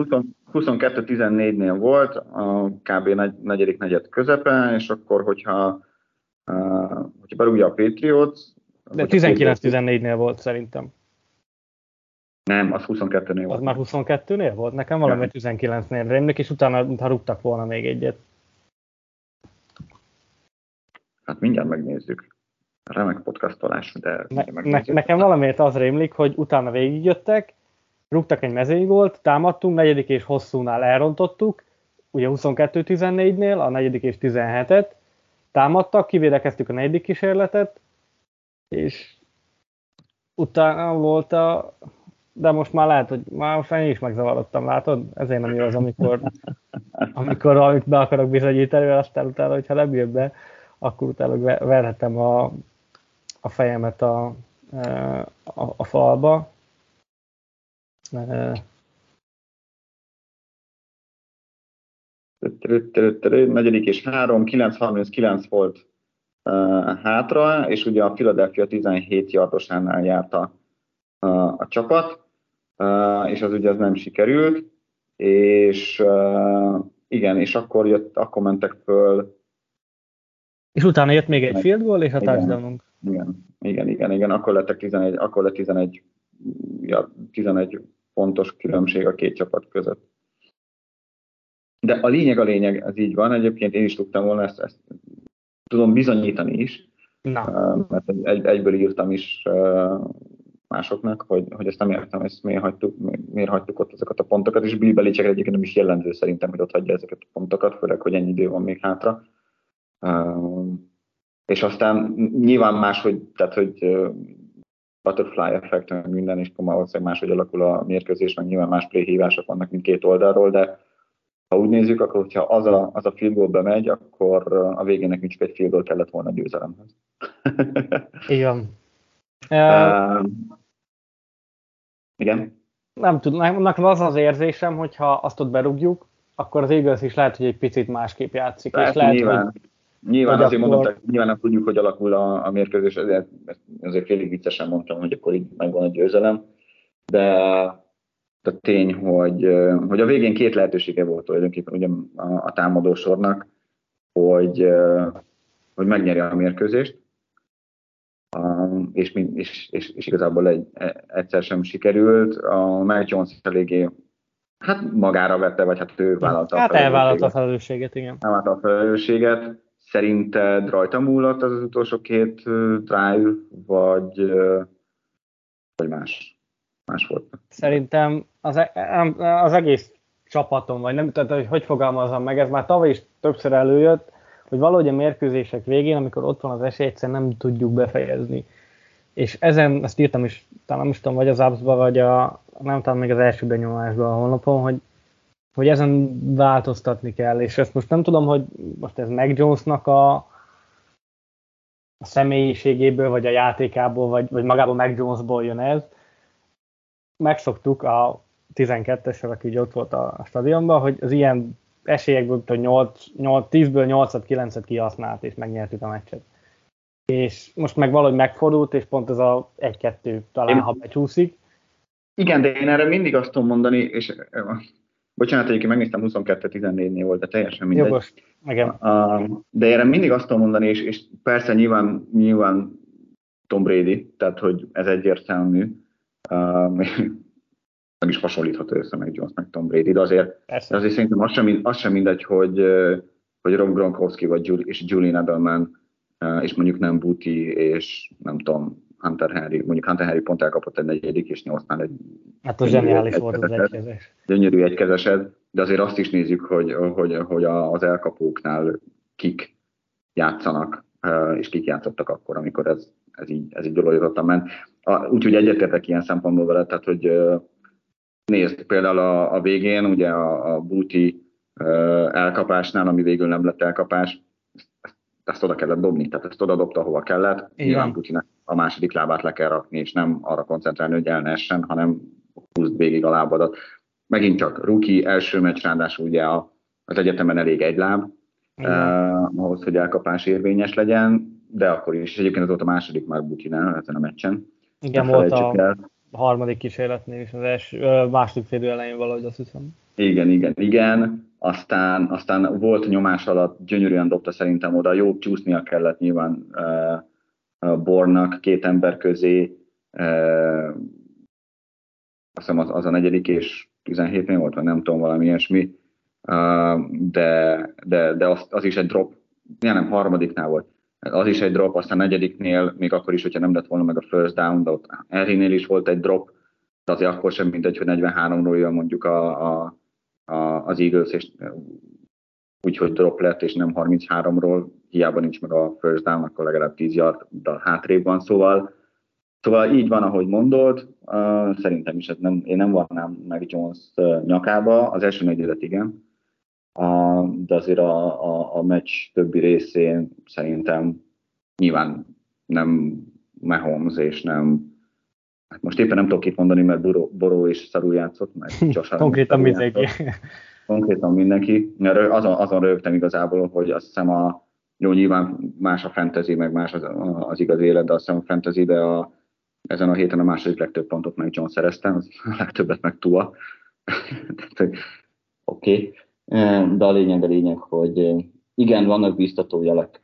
Speaker 2: 20, 22-14-nél volt, a kb. Negy, negyedik negyed közepe, és akkor, hogyha, uh, hogyha berúgja a Patriots...
Speaker 1: De 19-14-nél volt szerintem.
Speaker 2: Nem, az 22-nél volt.
Speaker 1: Az már 22-nél volt? Nekem valami 19-nél rémlik, és utána, mintha rúgtak volna még egyet.
Speaker 2: Hát mindjárt megnézzük. Remek podcastolás, de
Speaker 1: ne, ne, nekem valamiért az rémlik, hogy utána végigjöttek, rúgtak egy mezői volt, támadtunk, negyedik és hosszúnál elrontottuk, ugye 22-14-nél, a negyedik és 17-et, támadtak, kivédekeztük a negyedik kísérletet, és utána volt a de most már lehet, hogy már most én is megzavarodtam, látod? Ezért nem jó az, amikor, amikor amit be akarok bizonyítani, mert aztán utána, hogyha nem jön be, akkor utána verhetem a, a fejemet a, a, a falba.
Speaker 2: Negyedik és három, 9.39 volt uh, hátra, és ugye a Philadelphia 17 yardosánál járt a, a csapat és az ugye az nem sikerült, és igen, és akkor, jött, akkor mentek föl.
Speaker 1: És utána jött még egy field goal és a touchdownunk.
Speaker 2: Igen, igen, igen, igen, akkor lettek 11, akkor lett 11, ja, 11 pontos különbség a két csapat között. De a lényeg a lényeg, ez így van, egyébként én is tudtam volna ezt, ezt tudom bizonyítani is, Na. mert egy, egyből írtam is másoknak, hogy, hogy ezt nem értem, ezt miért hagytuk, miért hagytuk ott ezeket a pontokat, és Bill Belichick egyébként nem is jellemző szerintem, hogy ott hagyja ezeket a pontokat, főleg, hogy ennyi idő van még hátra. És aztán nyilván máshogy, tehát hogy butterfly effekt, meg minden, és valószínűleg máshogy alakul a mérkőzés, meg nyilván más play hívások vannak mindkét oldalról, de ha úgy nézzük, akkor hogyha az a, az a field goal bemegy, akkor a végén nekünk csak egy field goal kellett volna a győzelemhez.
Speaker 1: Igen.
Speaker 2: igen.
Speaker 1: Nem tudom, nekem az az érzésem, hogy ha azt ott berúgjuk, akkor az Eagles is lehet, hogy egy picit másképp játszik.
Speaker 2: Lehet, és lehet, nyilván. Hogy, nyilván hogy azért akkor... mondom, nyilván nem tudjuk, hogy alakul a, a mérkőzés, ezért, ezért félig viccesen mondtam, hogy akkor így megvan a győzelem, de a tény, hogy, hogy a végén két lehetősége volt tulajdonképpen ugye a, a támadósornak, hogy, hogy megnyerje a mérkőzést, és, és, és, és igazából egy, e, egyszer sem sikerült. A Mac Jones eléggé hát magára vette, vagy hát ő vállalta
Speaker 1: hát a elvállalta a felelősséget, igen.
Speaker 2: Elvállalta a felelősséget. Szerinted rajta múlott az, az utolsó két drive, vagy, vagy más? Más volt?
Speaker 1: Szerintem az, e, az egész csapatom, vagy nem tudom, hogy hogy fogalmazom meg, ez már tavaly is többször előjött, hogy valahogy a mérkőzések végén, amikor ott van az esély, egyszerűen nem tudjuk befejezni. És ezen, ezt írtam is, talán nem is tudom, vagy az apps vagy a, nem tudom, még az első benyomásban a honlapon, hogy, hogy ezen változtatni kell, és ezt most nem tudom, hogy most ez Mac Jonesnak a, a személyiségéből, vagy a játékából, vagy, vagy magából Mac Jonesból jön ez. Megszoktuk a 12-esre, aki ott volt a stadionban, hogy az ilyen esélyekből, hogy 8, 8, 10-ből 8-at, 9-et kihasznált, és megnyertük a meccset. És most meg valahogy megfordult, és pont ez a 1-2 talán, én, ha becsúszik.
Speaker 2: Igen, de én erre mindig azt tudom mondani, és bocsánat, egyébként megnéztem 22-14-nél volt, de teljesen mindegy.
Speaker 1: Jogos, igen.
Speaker 2: De erre mindig azt tudom mondani, és, és persze nyilván, nyilván Tom Brady, tehát hogy ez egyértelmű nem is hasonlítható össze meg Jones meg Tom Brady, de azért, de azért szerintem az sem, az sem mindegy, hogy, hogy Rob Gronkowski vagy Julie, és Julian Edelman, és mondjuk nem Booty, és nem tudom, Hunter Henry, mondjuk Hunter Henry pont elkapott egy negyedik, és nyolcnál egy
Speaker 1: Hát az zseniális volt az egykezes.
Speaker 2: Gyönyörű egykezesed, de azért azt is nézzük, hogy, hogy, hogy az elkapóknál kik játszanak, és kik játszottak akkor, amikor ez, ez így, ez így dologítottan ment. Úgyhogy egyetértek ilyen szempontból vele, tehát hogy Nézd, például a, a végén, ugye a, a búti elkapásnál, ami végül nem lett elkapás, ezt, ezt oda kellett dobni, tehát ezt oda dobta, hova kellett. Nyilván Putinek a második lábát le kell rakni, és nem arra koncentrálni, hogy el ne essen, hanem húzd végig a lábadat. Megint csak ruki, első meccs, ráadásul ugye a, az egyetemen elég egy láb, uh, ahhoz, hogy elkapás érvényes legyen, de akkor is. Egyébként ez volt a második már Butinál ezen a meccsen.
Speaker 1: Igen, volt a el. Harmadik kísérletnél is, az első, második félidő elején valahogy azt hiszem.
Speaker 2: Igen, igen, igen. Aztán, aztán volt nyomás alatt, gyönyörűen dobta szerintem oda, jó csúsznia kellett nyilván uh, Bornak két ember közé, uh, azt hiszem az, az a negyedik és 17 még volt, vagy nem tudom, valami ilyesmi, uh, de, de, de az, az is egy drop, nem, harmadiknál volt, az is egy drop, aztán negyediknél, még akkor is, hogyha nem lett volna meg a first down, de ott Henrynél is volt egy drop, de azért akkor sem mindegy, hogy 43-ról jön mondjuk a, a, a, az Eagles, és úgyhogy drop lett, és nem 33-ról, hiába nincs meg a first down, akkor legalább 10 yard de hátrébb van, szóval Szóval így van, ahogy mondod, uh, szerintem is, ez nem, én nem vannám meg Jones uh, nyakába, az első negyedet igen, de azért a, a, a meccs többi részén szerintem nyilván nem Mahomes és nem hát most éppen nem tudok itt mondani, mert Boró, Boró is szarul játszott, meg
Speaker 1: Josh Konkrétan mindenki.
Speaker 2: Konkrétan mindenki. Azon, azon rögtem igazából, hogy azt hiszem a jó, nyilván más a fantasy, meg más az, az igaz élet, de azt hiszem a fantasy-be a, ezen a héten a második legtöbb pontot meg John szereztem, az a legtöbbet meg Tua. Oké, okay. De a lényeg a lényeg, hogy igen, vannak biztató jelek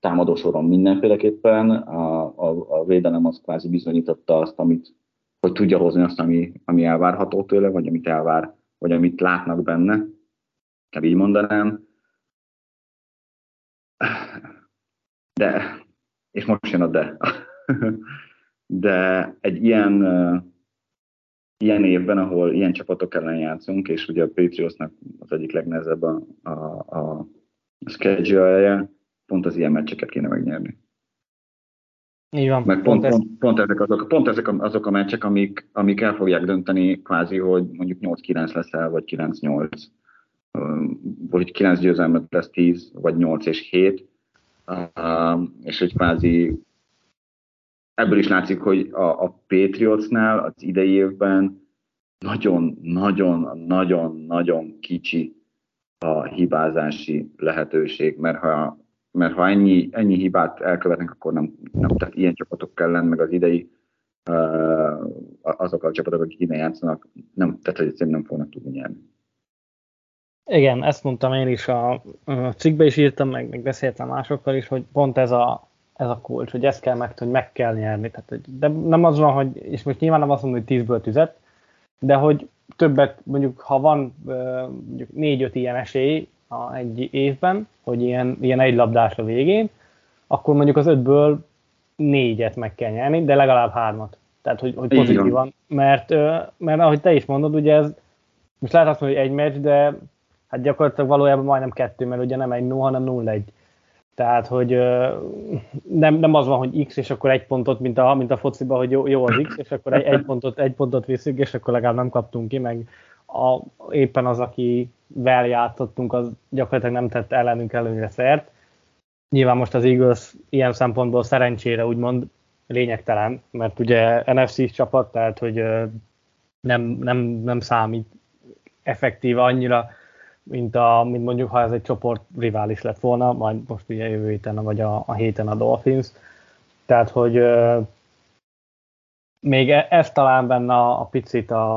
Speaker 2: támadósoron mindenféleképpen, a, a, a védelem az kvázi bizonyította azt, amit, hogy tudja hozni azt, ami, ami elvárható tőle, vagy amit elvár, vagy amit látnak benne, kell így mondanám. De, és most jön a de. de egy ilyen, ilyen évben, ahol ilyen csapatok ellen játszunk, és ugye a Patriotsnak az egyik legnehezebb a, a, a schedule pont az ilyen meccseket kéne megnyerni.
Speaker 1: Így van.
Speaker 2: Meg pont, pont, pont, pont, ezek, azok, pont ezek azok a meccsek, amik, amik el fogják dönteni kvázi, hogy mondjuk 8-9 lesz el, vagy 9-8, vagy 9 győzelmet lesz 10, vagy 8 és 7, és hogy kvázi ebből is látszik, hogy a, a Patriotsnál az idei évben nagyon-nagyon-nagyon-nagyon kicsi a hibázási lehetőség, mert ha, mert ha ennyi, ennyi hibát elkövetnek, akkor nem, nem tehát ilyen csapatok ellen, meg az idei azok a csapatok, akik ide játszanak, nem, tehát egyszerűen nem fognak tudni nyerni.
Speaker 1: Igen, ezt mondtam én is a, a cikkbe is írtam, meg, meg beszéltem másokkal is, hogy pont ez a, ez a kulcs, hogy ezt kell meg, hogy meg kell nyerni. Tehát, de nem az van, hogy, és most nyilván nem azt mondom, hogy 10-ből 10 de hogy többet, mondjuk ha van mondjuk 4-5 ilyen esély a egy évben, hogy ilyen, ilyen egy labdás a végén, akkor mondjuk az ötből négyet meg kell nyerni, de legalább hármat. Tehát, hogy, hogy pozitívan. Mert, mert ahogy te is mondod, ugye ez, most lehet azt mondani, hogy egy meccs, de hát gyakorlatilag valójában majdnem kettő, mert ugye nem egy 0, hanem 0-1. Tehát, hogy nem, nem az van, hogy X, és akkor egy pontot, mint a, mint a fociban, hogy jó, jó az X, és akkor egy, egy, pontot, egy pontot viszünk, és akkor legalább nem kaptunk ki, meg a, éppen az, akivel játszottunk, az gyakorlatilag nem tett ellenünk előnyre szert. Nyilván most az Eagles ilyen szempontból szerencsére úgymond lényegtelen, mert ugye NFC csapat, tehát hogy nem, nem, nem számít effektíve annyira mint, a, mint mondjuk, ha ez egy csoport rivális lett volna, majd most ugye jövő héten, vagy a, a héten a Dolphins. Tehát, hogy még e, ez talán benne a, a picit a,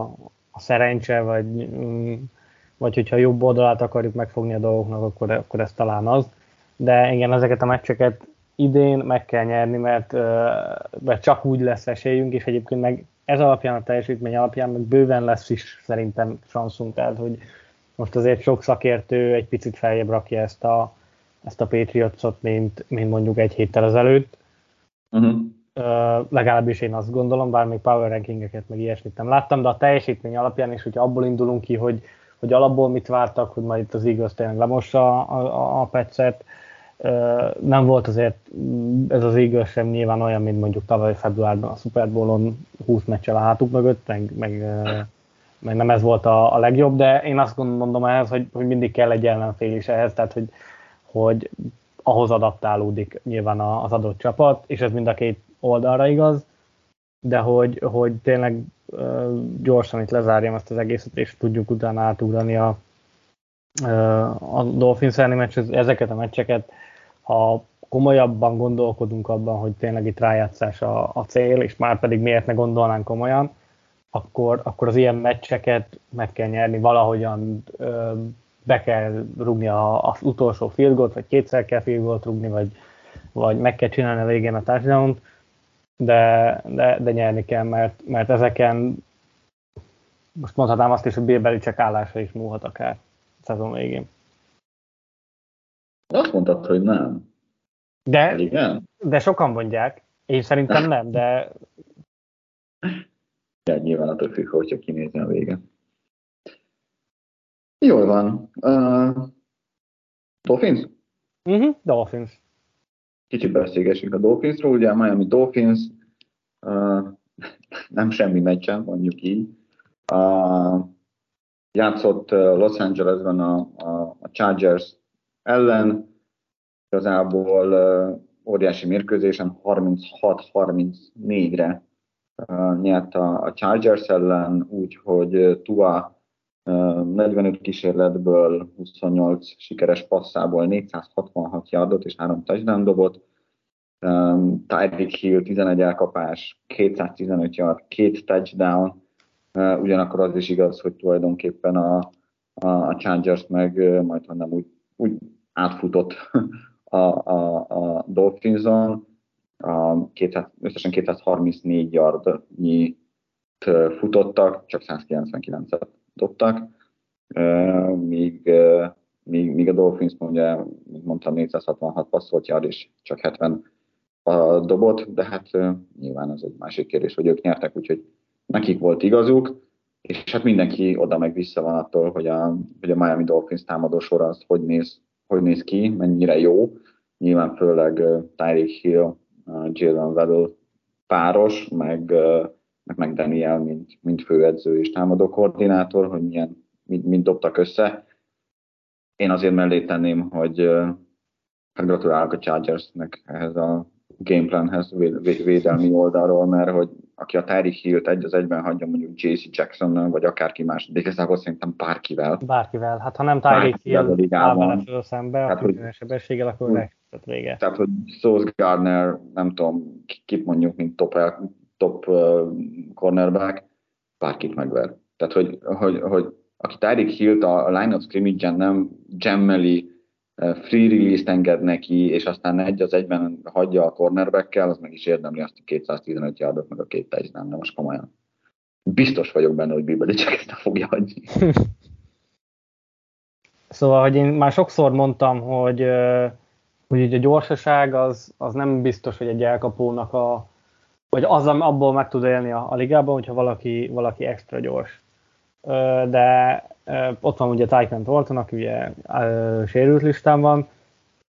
Speaker 1: a szerencse, vagy, mm, vagy hogyha jobb oldalát akarjuk megfogni a dolgoknak, akkor, akkor ez talán az. De igen, ezeket a meccseket idén meg kell nyerni, mert, mert csak úgy lesz esélyünk, és egyébként meg ez alapján, a teljesítmény alapján meg bőven lesz is szerintem szanszunk, tehát hogy, most azért sok szakértő egy picit feljebb rakja ezt a, ezt a Patriotsot, mint, mint mondjuk egy héttel ezelőtt. Uh-huh. Uh, legalábbis én azt gondolom, bár még power rankingeket meg ilyesmit nem láttam, de a teljesítmény alapján is, hogyha abból indulunk ki, hogy, hogy alapból mit vártak, hogy majd itt az igaz tényleg lemossa a, a, a petszet, uh, nem volt azért ez az igaz sem nyilván olyan, mint mondjuk tavaly februárban a Super Bowl-on 20 meccsel a hátuk mögött, meg, meg uh, meg nem ez volt a, a legjobb, de én azt mondom ehhez, hogy, hogy mindig kell egy ellenfél is ehhez, tehát hogy, hogy ahhoz adaptálódik nyilván az adott csapat, és ez mind a két oldalra igaz, de hogy, hogy tényleg gyorsan itt lezárjam ezt az egészet, és tudjuk utána átugrani a, a Dolphins elleni meccs, ezeket a meccseket, ha komolyabban gondolkodunk abban, hogy tényleg itt rájátszás a, a cél, és már pedig miért ne gondolnánk komolyan, akkor, akkor az ilyen meccseket meg kell nyerni, valahogyan ö, be kell rugni a, az utolsó field goal vagy kétszer kell field goal rugni, vagy, vagy meg kell csinálni a végén a touchdown de, de, de nyerni kell, mert, mert ezeken most mondhatnám azt is, hogy Bill csak állása is múlhat akár a szezon végén.
Speaker 2: Azt mondtad, hogy nem.
Speaker 1: De, Igen? de sokan mondják. Én szerintem nem, de...
Speaker 2: Ja, nyilván attól függ, hogyha kinézni a vége. Jól van. Uh, Dolphins?
Speaker 1: Uh-huh, Dolphins.
Speaker 2: Kicsit beszélgessünk a Dolphinsról. Ugye a Miami Dolphins uh, nem semmi meccsen, mondjuk így. Uh, játszott Los Angelesben a, a, a Chargers ellen, igazából uh, óriási mérkőzésen 36-34-re uh, nyert a, a Chargers ellen, úgyhogy Tua 45 kísérletből 28 sikeres passzából 466 yardot és 3 touchdown dobott. Um, Tyreek Hill 11 elkapás, 215 yard, 2 touchdown. Uh, ugyanakkor az is igaz, hogy tulajdonképpen a, a, a Chargers meg uh, majd nem úgy, úgy átfutott a, a, a Dolphinson. 200, összesen 234 yardnyi futottak, csak 199-et dobtak, míg, míg, míg a Dolphins mondja, mint mondtam, 466 passzolt jár, és csak 70 a dobot, de hát nyilván ez egy másik kérdés, hogy ők nyertek, úgyhogy nekik volt igazuk, és hát mindenki oda meg vissza van attól, hogy a, hogy a Miami Dolphins támadó sor az hogy néz, hogy néz ki, mennyire jó. Nyilván főleg Tyreek Hill, Jalen Weddle páros, meg meg Daniel, mint, mint főedző és támadó koordinátor, hogy milyen, mint, mint dobtak össze. Én azért mellé tenném, hogy hát gratulálok a Chargersnek ehhez a gameplanhez védelmi oldalról, mert hogy aki a Tyreek Hill-t egy az egyben hagyja mondjuk JC Jackson vagy akárki más, de igazából szerintem bárkivel.
Speaker 1: Bárkivel. Hát ha nem Tyreek Hill áll vele szembe, tehát, hogy, sebességgel, akkor meg vége.
Speaker 2: Tehát, hogy Sauce Gardner, nem tudom, kit mondjuk, mint top, top cornerback, bárkit megver. Tehát, hogy, hogy, hogy aki Tyreek Hill a line of scrimmage-en nem jammeli, free release-t enged neki, és aztán egy az egyben hagyja a cornerback-kel, az meg is érdemli azt a 215 yardot, meg a két touchdown, de most komolyan. Biztos vagyok benne, hogy Bibeli csak ezt fogja hagyni.
Speaker 1: szóval, hogy én már sokszor mondtam, hogy, hogy a gyorsaság az, az nem biztos, hogy egy elkapónak a, vagy az, abból meg tud élni a, a ligában, hogyha valaki, valaki extra gyors. De ott van ugye Tyson Thornton, aki ugye sérült listán van,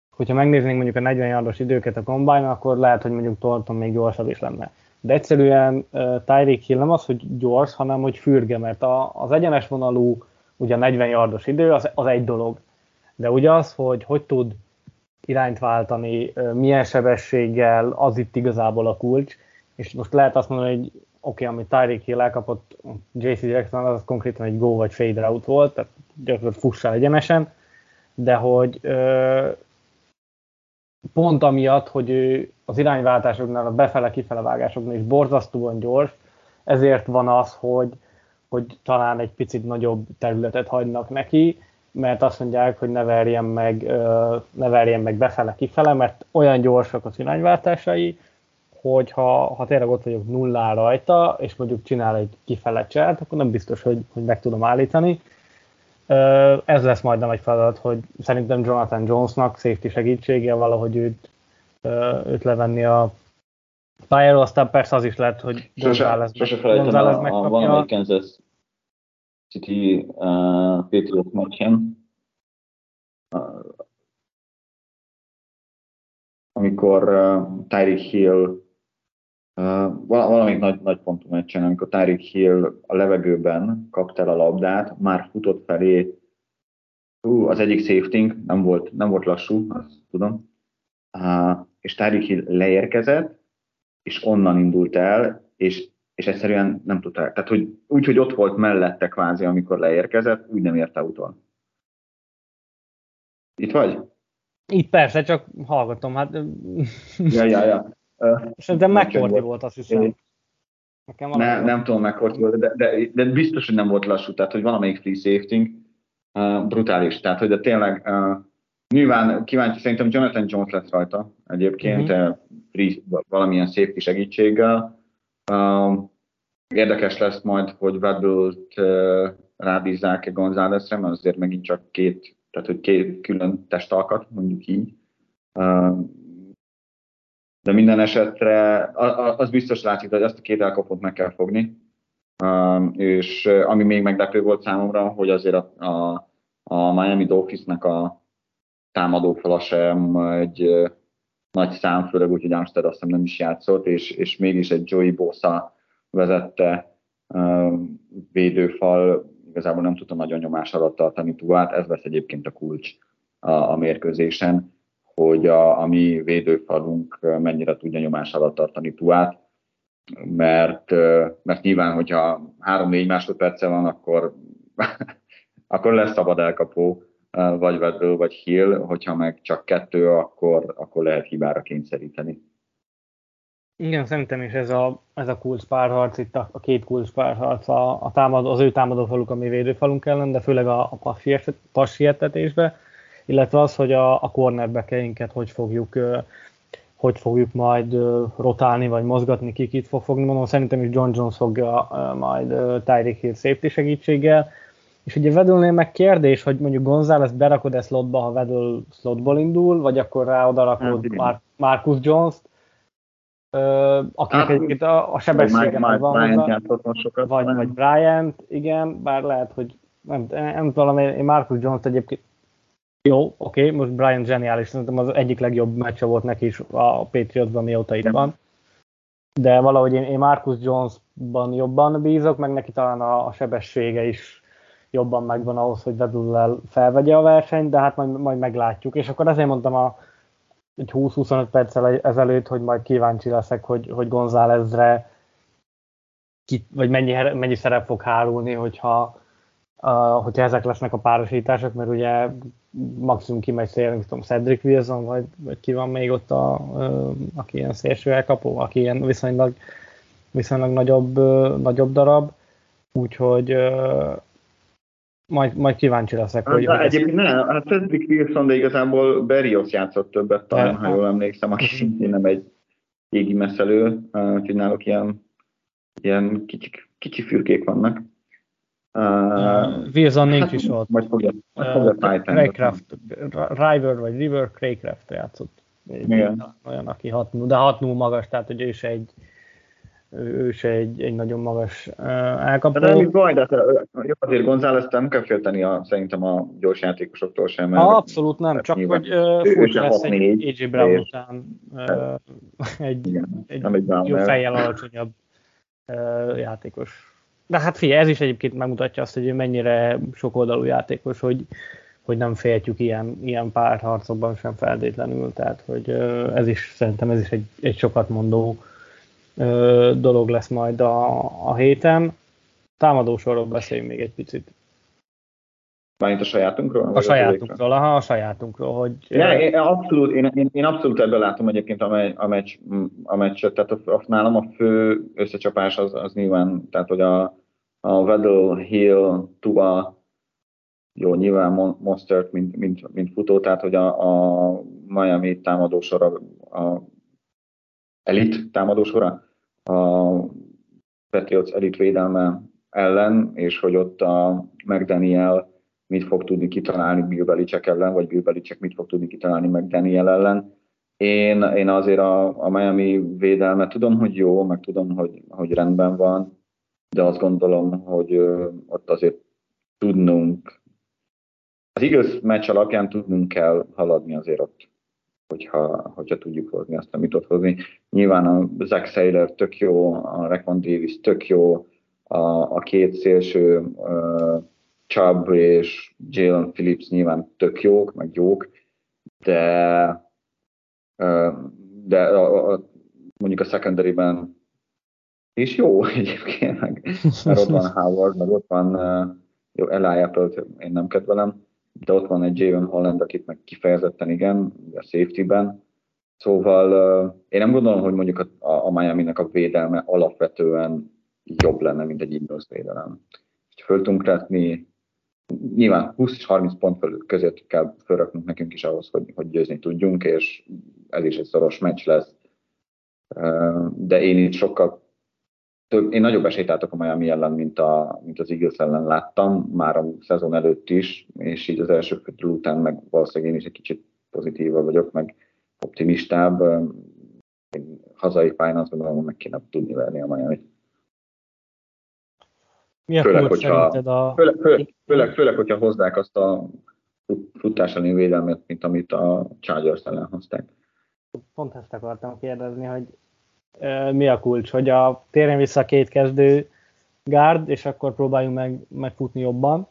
Speaker 1: hogyha megnéznénk mondjuk a 40 yardos időket a combine akkor lehet, hogy mondjuk Thornton még gyorsabb is lenne. De egyszerűen uh, Tyreek Hill nem az, hogy gyors, hanem hogy fürge, mert az egyenes vonalú, ugye a 40 yardos idő, az, az egy dolog. De ugye az, hogy hogy tud irányt váltani, milyen sebességgel, az itt igazából a kulcs, és most lehet azt mondani, hogy oké, amit Tyreek Hill elkapott JC Jackson, az konkrétan egy go vagy fade out volt, tehát gyakorlatilag fussál egyenesen, de hogy ö, pont amiatt, hogy ő az irányváltásoknál, a befele-kifele vágásoknál is borzasztóan gyors, ezért van az, hogy, hogy talán egy picit nagyobb területet hagynak neki, mert azt mondják, hogy ne verjen meg, ne verjen meg befele-kifele, mert olyan gyorsak az irányváltásai, hogy ha, ha tényleg ott vagyok nullá rajta, és mondjuk csinál egy kifele cselt, akkor nem biztos, hogy, hogy meg tudom állítani. Ez lesz majd nem egy feladat, hogy szerintem Jonathan Jonesnak safety segítsége valahogy őt, őt levenni a pályáról, aztán persze az is lehet, hogy
Speaker 2: González, megkapja. Valamelyik Kansas City uh, Patriots meccsen, uh, amikor uh, Tyreek Hill valamelyik nagy, nagy pontú meccsen, amikor Tyreek Hill a levegőben kapta el a labdát, már futott felé, ú, az egyik safety nem volt, nem volt lassú, azt tudom, és Tyreek Hill leérkezett, és onnan indult el, és, és egyszerűen nem tudta, tehát hogy úgy, hogy ott volt mellette kvázi, amikor leérkezett, úgy nem érte utol. Itt vagy?
Speaker 1: Itt persze, csak hallgatom, hát...
Speaker 2: Ja, ja, ja.
Speaker 1: Szerintem McCourty volt, azt hiszem.
Speaker 2: Nekem ne, nem tudom McCourty volt, de, de, de, biztos, hogy nem volt lassú, tehát hogy valamelyik free safety uh, brutális, tehát hogy de tényleg uh, nyilván kíváncsi, szerintem Jonathan Jones lesz rajta egyébként, uh-huh. free, valamilyen safety segítséggel. Uh, érdekes lesz majd, hogy Weddle-t uh, rábízzák-e Gonzálezre, mert azért megint csak két tehát hogy két külön testalkat, mondjuk így. De minden esetre az biztos látszik, hogy ezt a két elkapott meg kell fogni. És ami még meglepő volt számomra, hogy azért a, a, a Miami Dolphinsnek a támadófala sem egy nagy szám, főleg úgy, hogy Armstead azt nem is játszott, és, és mégis egy Joey Bosa vezette védőfal igazából nem tudta nagyon nyomás alatt tartani Tuát, ez lesz egyébként a kulcs a, a mérkőzésen, hogy a, a mi védőfalunk mennyire tudja nyomás alatt tartani Tuát, mert, mert nyilván, hogyha 3-4 másodperce van, akkor, akkor lesz szabad elkapó, vagy Vedről, vagy Hill, hogyha meg csak kettő, akkor, akkor lehet hibára kényszeríteni.
Speaker 1: Igen, szerintem is ez a, ez a kulcs párharc, itt a, a két kulcs párharc, a, a támadó, az ő támadófaluk, a mi védőfalunk ellen, de főleg a, a passietetésbe, illetve az, hogy a, a cornerbackeinket hogy fogjuk, hogy fogjuk majd rotálni, vagy mozgatni, ki itt fog fogni. Mondom, szerintem is John Jones fogja majd Tyreek Hill safety segítséggel. És ugye Vedülnél meg kérdés, hogy mondjuk González berakod-e slotba, ha Vedül slotból indul, vagy akkor rá oda rakod hát, Marcus Jones-t, akinek hát, egyébként a, a sebessége
Speaker 2: meg van,
Speaker 1: sokat, vagy, vagy Bryant, igen, bár lehet, hogy nem, nem tudom, én Marcus Jones egyébként jó, oké, most Brian zseniális, szerintem az egyik legjobb meccse volt neki is a Patriotsban, mióta itt van. De valahogy én, én Marcus Jonesban jobban bízok, meg neki talán a, a sebessége is jobban megvan ahhoz, hogy Vedul felvegye a versenyt, de hát majd, majd meglátjuk. És akkor ezért mondtam a, egy 20-25 perccel ezelőtt, hogy majd kíváncsi leszek, hogy, hogy Gonzálezre ki, vagy mennyi, mennyi szerep fog hárulni, hogyha, uh, hogyha ezek lesznek a párosítások, mert ugye maximum kimegy szélni, tudom, Cedric Wilson, vagy, vagy ki van még ott, a, aki ilyen szélső elkapó, aki ilyen viszonylag, viszonylag nagyobb, nagyobb darab, úgyhogy majd, majd kíváncsi leszek,
Speaker 2: hogy... Hát, egyébként ne, hát Cedric Wilson, de igazából Berrios játszott többet talán, ha jól emlékszem, aki szintén nem egy égi messzelő, úgyhogy náluk ilyen, ilyen kicsi, kicsi fürkék vannak.
Speaker 1: Uh, Wilson nincs hát, is ott.
Speaker 2: Majd fogja, majd fogja uh,
Speaker 1: Craycraft, River vagy River Craycraft játszott. Igen. Olyan, aki 6 de 6 magas, tehát hogy ő is egy, ő se egy, egy nagyon magas elkapó.
Speaker 2: De nem is baj, de azért González nem kell félteni a, szerintem a gyors játékosoktól sem.
Speaker 1: Mert abszolút nem, csak nyilván. hogy uh, furcsa lesz egy AJ Brown után uh, egy, igen, egy, egy jó fejjel alacsonyabb uh, játékos. De hát figyelj, ez is egyébként megmutatja azt, hogy mennyire sokoldalú játékos, hogy, hogy nem féltjük ilyen, ilyen párharcokban sem feltétlenül, tehát hogy ez is, szerintem ez is egy, egy sokat mondó dolog lesz majd a, a héten. Támadósorról beszéljünk még egy picit.
Speaker 2: Mármint a sajátunkról?
Speaker 1: A sajátunkról, aha, a sajátunkról, hogy...
Speaker 2: Ja, én, abszolút, én, én, én abszolút ebben látom egyébként a, megy, a, meccs, a meccset, tehát a, a, nálam a fő összecsapás az, az nyilván, tehát hogy a, a Weddle, Hill, Tua, jó, nyilván Monstert, mint, mint, mint futó, tehát hogy a, a Miami támadósora, a elit támadósora, a Patriots elit védelme ellen, és hogy ott a McDaniel mit fog tudni kitalálni Bill Belichick ellen, vagy Bill Belichick mit fog tudni kitalálni McDaniel ellen. Én, én azért a, a Miami védelme tudom, hogy jó, meg tudom, hogy, hogy rendben van, de azt gondolom, hogy ott azért tudnunk, az igaz meccs alapján tudnunk kell haladni azért ott hogyha, hogyha tudjuk hozni azt, amit ott hozni. Nyilván a Zach Saylor tök jó, a Rekon Davis tök jó, a, a két szélső uh, Chubb és Jalen Phillips nyilván tök jók, meg jók, de, de a, a, mondjuk a secondary-ben is jó egyébként, meg, mert ott van Howard, meg ott van jó, Eli Apple-t én nem kedvelem, de ott van egy Javon Holland, akit meg kifejezetten igen, a safety-ben. Szóval én nem gondolom, hogy mondjuk a, a Miami-nek a védelme alapvetően jobb lenne, mint egy Eagles védelem. Föl tudunk retni, nyilván 20 és 30 pont között kell fölraknunk nekünk is ahhoz, hogy, hogy győzni tudjunk, és ez is egy szoros meccs lesz. De én itt sokkal több, én nagyobb esélyt látok a Miami ellen, mint, a, mint az Eagles ellen láttam, már a szezon előtt is, és így az első főtől után meg valószínűleg én is egy kicsit pozitívabb vagyok, meg optimistább. Én hazai pályán azt gondolom, hogy meg kéne tudni verni a Miami-t.
Speaker 1: Mi a főleg, hogyha, a...
Speaker 2: főleg, főleg, főleg, főleg, hogyha hozzák azt a futás elleni védelmet, mint amit a Chargers ellen hozták.
Speaker 1: Pont ezt akartam kérdezni, hogy mi a kulcs, hogy a térjen vissza a két kezdő gárd, és akkor próbáljunk meg, megfutni jobban,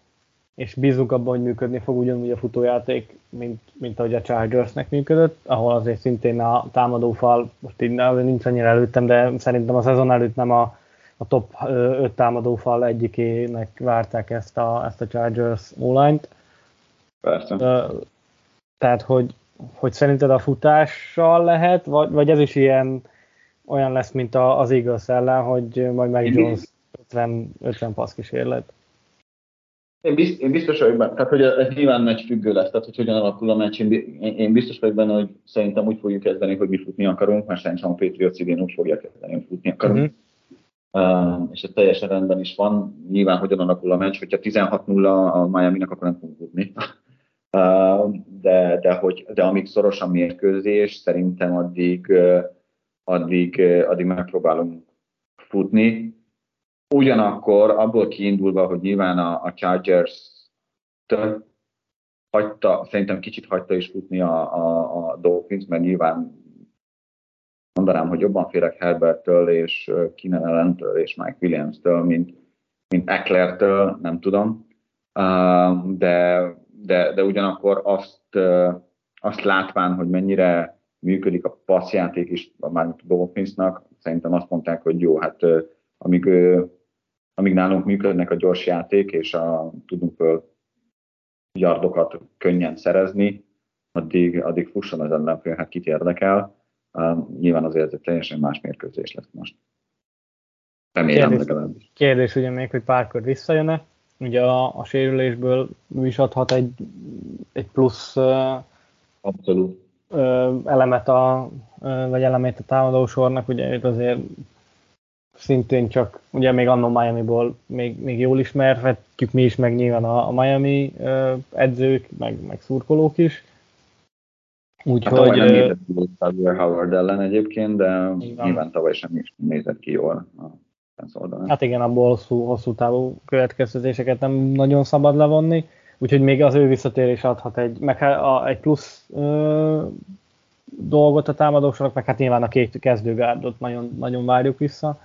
Speaker 1: és bízunk abban, hogy működni fog ugyanúgy a futójáték, mint, mint ahogy a Chargersnek működött, ahol azért szintén a támadófal, most így nincs annyira előttem, de szerintem a szezon előtt nem a, a top 5 támadófal egyikének várták ezt a, ezt a Chargers online-t.
Speaker 2: Persze.
Speaker 1: Tehát, hogy, hogy szerinted a futással lehet, vagy, vagy ez is ilyen olyan lesz, mint az Eagles ellen, hogy majd meg Jones 50, 50 passz kísérlet.
Speaker 2: Én, biztos, én biztos vagyok benne, tehát hogy ez nyilván meccs függő lesz, tehát hogy hogyan alakul a meccs. Én, én biztos vagyok benne, hogy szerintem úgy fogjuk kezdeni, hogy mi futni akarunk, mert szerintem a Patriots idén úgy fogja kezdeni, hogy futni akarunk. Uh-huh. És ez teljesen rendben is van. Nyilván hogyan alakul a meccs, hogyha 16-0 a Miami-nak, akkor nem fogunk. Uh, de, de, hogy, de amíg szoros a mérkőzés, szerintem addig addig, addig megpróbálunk futni. Ugyanakkor abból kiindulva, hogy nyilván a, a Chargers hagyta, szerintem kicsit hagyta is futni a, a, a Dolphins, mert nyilván mondanám, hogy jobban félek Herbertől és Keenan Allentől és Mike Williams-től, mint, mint Ecklertől, nem tudom. De, de, de ugyanakkor azt, azt látván, hogy mennyire működik a passzjáték is, már Dolphinsnak, szerintem azt mondták, hogy jó, hát amíg, amíg nálunk működnek a gyors játék, és a, tudunk föl yardokat könnyen szerezni, addig, addig fusson az ellenfél, hát kit érdekel. Nyilván azért egy teljesen más mérkőzés lesz most. Remélem kérdés, legalábbis.
Speaker 1: Kérdés ugye még, hogy párkor visszajön-e. Ugye a, a sérülésből ő is adhat egy, egy plusz
Speaker 2: Abszolút
Speaker 1: elemet a, vagy elemét a támadósornak, ugye itt azért szintén csak, ugye még annó Miami-ból még, még jól ismerhetjük mi is, meg nyilván a, a Miami edzők, meg, meg szurkolók is.
Speaker 2: Úgyhogy... Hát nem nézett ki Howard ellen egyébként, de igen. nyilván tavaly sem is nézett ki jól a oldalán.
Speaker 1: Hát igen, abból hosszú, hosszú távú következtetéseket nem nagyon szabad levonni. Úgyhogy még az ő visszatérés adhat egy, meg hát a, egy plusz ö, dolgot a támadósorok, meg hát nyilván a két kezdőgárdot nagyon, nagyon várjuk vissza.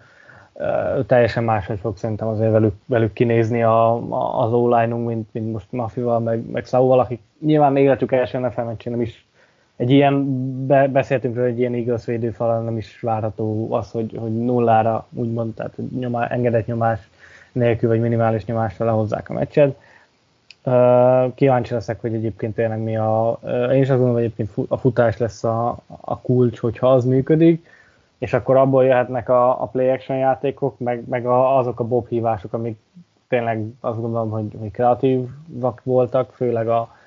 Speaker 1: Ö, teljesen máshogy fog szerintem azért velük, velük kinézni a, a, az online mint, mint most Mafival, meg, meg Sauval, akik nyilván életük első NFL nem is egy ilyen, be, beszéltünk róla, egy ilyen igaz védőfal nem is várható az, hogy, hogy nullára úgymond, tehát hogy nyomá, engedett nyomás nélkül, vagy minimális nyomással lehozzák a meccset. Kíváncsi leszek, hogy egyébként tényleg mi a... Én is azt gondolom, hogy egyébként a futás lesz a, a kulcs, hogyha az működik, és akkor abból jöhetnek a, a play action játékok, meg, meg a, azok a bob hívások, amik tényleg azt gondolom, hogy, hogy kreatívak voltak, főleg a,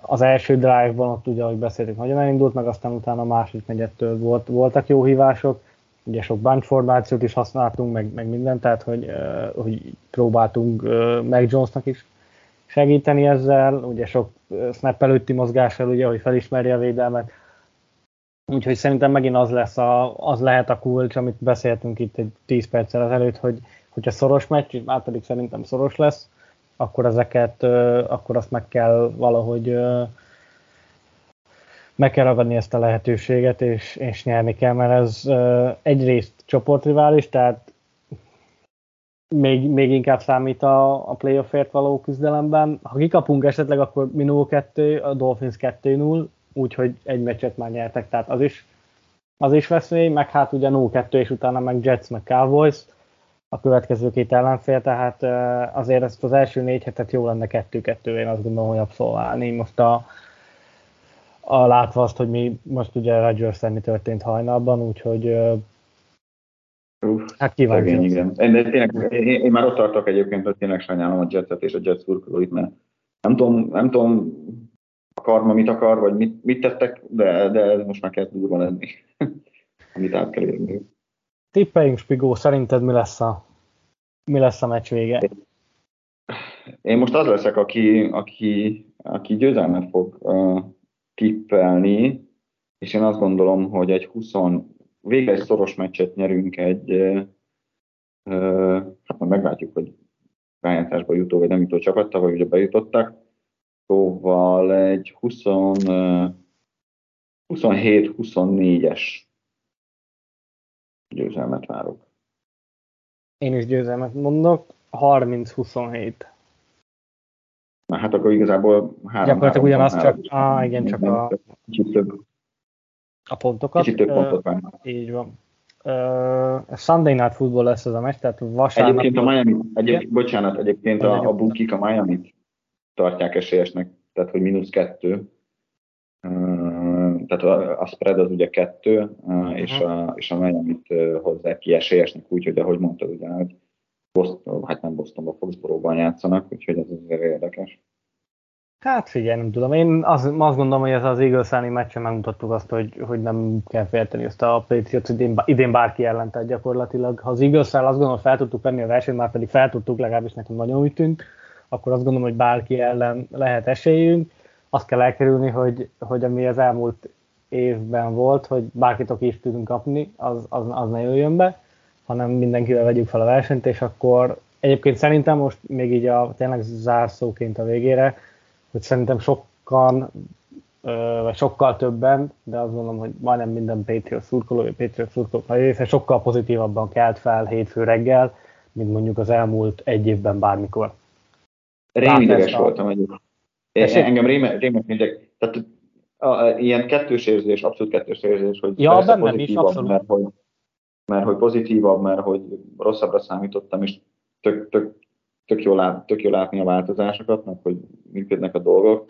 Speaker 1: az első drive-ban ott ugye, ahogy beszéltük, nagyon elindult, meg aztán utána a második negyettől volt, voltak jó hívások, ugye sok bunch formációt is használtunk, meg, meg mindent, tehát hogy, hogy próbáltunk meg Jonesnak is segíteni ezzel, ugye sok snap előtti mozgással, ugye, hogy felismerje a védelmet. Úgyhogy szerintem megint az, lesz a, az lehet a kulcs, amit beszéltünk itt egy 10 perccel ezelőtt, hogy hogyha szoros meccs, már pedig szerintem szoros lesz, akkor ezeket, akkor azt meg kell valahogy meg kell ragadni ezt a lehetőséget, és, és nyerni kell, mert ez egyrészt csoportrivális, tehát még, még inkább számít a, a playoffért való küzdelemben. Ha kikapunk esetleg, akkor mi 0-2, a Dolphins 2-0, úgyhogy egy meccset már nyertek, tehát az is, az is veszély, meg hát ugye 0-2 és utána meg Jets, meg Cowboys, a következő két ellenfél, tehát azért ezt az első négy hetet jó lenne kettő-kettő, én azt gondolom, hogy abszolválni. Most a, a látva azt, hogy mi most ugye Rodgers mi történt hajnalban, úgyhogy
Speaker 2: Uf, hát kíváncsi. Igen, igen. Én, tényleg, én, én, már ott tartok egyébként, hogy tényleg sajnálom a Jetset és a Jets szurkolóit, mert nem tudom, nem tudom a karma mit akar, vagy mit, mit tettek, de, de ez most már kezd durva lenni, amit át kell érni.
Speaker 1: Tippeljünk, Spigó, szerinted mi lesz a, mi lesz a meccs vége?
Speaker 2: Én most az leszek, aki, aki, aki győzelmet fog uh, tippelni, és én azt gondolom, hogy egy 20, végre egy szoros meccset nyerünk egy, uh, hát majd meglátjuk, hogy rájátszásba jutó vagy nem jutó csapattal, vagy ugye bejutottak, szóval egy 20, uh, 27-24-es győzelmet várok.
Speaker 1: Én is győzelmet mondok, 30-27.
Speaker 2: Na hát akkor igazából
Speaker 1: három. Gyakorlatilag ugyanaz, csak, ah, igen, csak a,
Speaker 2: kicsit több.
Speaker 1: A pontokat.
Speaker 2: Kicsit több pontot uh,
Speaker 1: Így van. Uh, Sunday Night Football lesz ez a meccs, tehát vasárnap...
Speaker 2: Egyébként a Miami, egyébként, bocsánat, egyébként a, a bukik a Miami-t tartják esélyesnek, tehát hogy mínusz kettő tehát a, a spread az ugye kettő, uh-huh. és, a, és a Miami-t hozzák ki esélyesnek, úgyhogy ahogy mondtad, ugye, hogy Boston, hát nem Bostonban, Foxborough-ban játszanak, úgyhogy ez azért érdekes.
Speaker 1: Hát figyelj, nem tudom. Én azt, azt gondolom, hogy ez az eagles meccsen megmutattuk azt, hogy, hogy nem kell félteni ezt a Patriots idén, idén bárki ellen, tehát gyakorlatilag. Ha az eagles azt gondolom, hogy fel tudtuk venni a versenyt, már pedig fel tudtuk, legalábbis nekem nagyon úgy tűnt, akkor azt gondolom, hogy bárki ellen lehet esélyünk azt kell elkerülni, hogy, hogy ami az elmúlt évben volt, hogy bárkit is tudunk kapni, az, az, az ne jöjjön be, hanem mindenkivel vegyük fel a versenyt, és akkor egyébként szerintem most még így a tényleg zárszóként a végére, hogy szerintem sokan, vagy sokkal többen, de azt gondolom, hogy majdnem minden Patriot szurkoló, vagy Patriot szurkoló része sokkal pozitívabban kelt fel hétfő reggel, mint mondjuk az elmúlt egy évben bármikor.
Speaker 2: Rémideges voltam egyébként. Engem rémes réme, mindegy. Tehát ilyen kettős érzés, abszolút kettős érzés, hogy
Speaker 1: ja, bennem is, abszolút.
Speaker 2: Mert hogy, mert hogy pozitívabb, mert hogy rosszabbra számítottam, és tök, tök, tök, jó lát, tök jó látni a változásokat, meg hogy működnek a dolgok,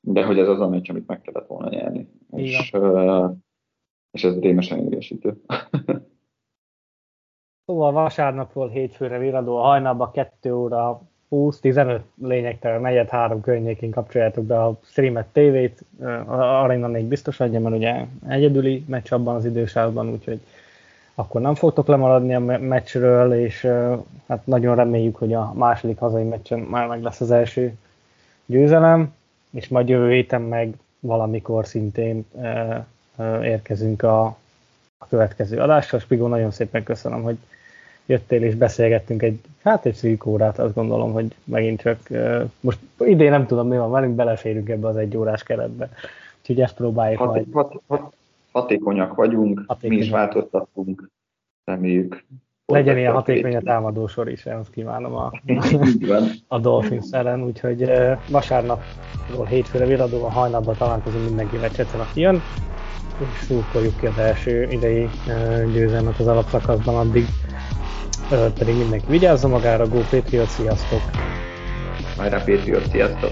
Speaker 2: de hogy ez az a meccs, amit meg kellett volna nyerni. És, uh, és ez rémesen idegesítő.
Speaker 1: Szóval vasárnapról hétfőre viradó, a hajnalban 2 óra 20-15 lényegtelen, negyed három környékén kapcsoljátok be a streamet tévét, Arena 4 biztos adja, mert ugye egyedüli meccs abban az idősávban, úgyhogy akkor nem fogtok lemaradni a meccsről, és hát nagyon reméljük, hogy a második hazai meccsen már meg lesz az első győzelem, és majd jövő héten meg valamikor szintén érkezünk a, a következő adással. Spigó, nagyon szépen köszönöm, hogy jöttél és beszélgettünk egy, hát egy szűk órát, azt gondolom, hogy megint csak, most idén nem tudom mi van velünk, beleférünk ebbe az egy órás keretbe. Úgyhogy ezt próbáljuk hat, majd.
Speaker 2: Hat, hat, hatékonyak vagyunk, hatékonyak. mi is változtatunk, reméljük.
Speaker 1: Legyen ilyen hatékony a támadósor is, azt kívánom a, a Dolphins ellen, úgyhogy vasárnapról hétfőre viradóban hajnalban találkozunk mindenkivel Csecen, aki jön, és szurkoljuk ki az első idei győzelmet az alapszakaszban, addig pedig mindenki vigyázza magára, Go Patriot, sziasztok!
Speaker 2: Hajrá Patriot, sziasztok!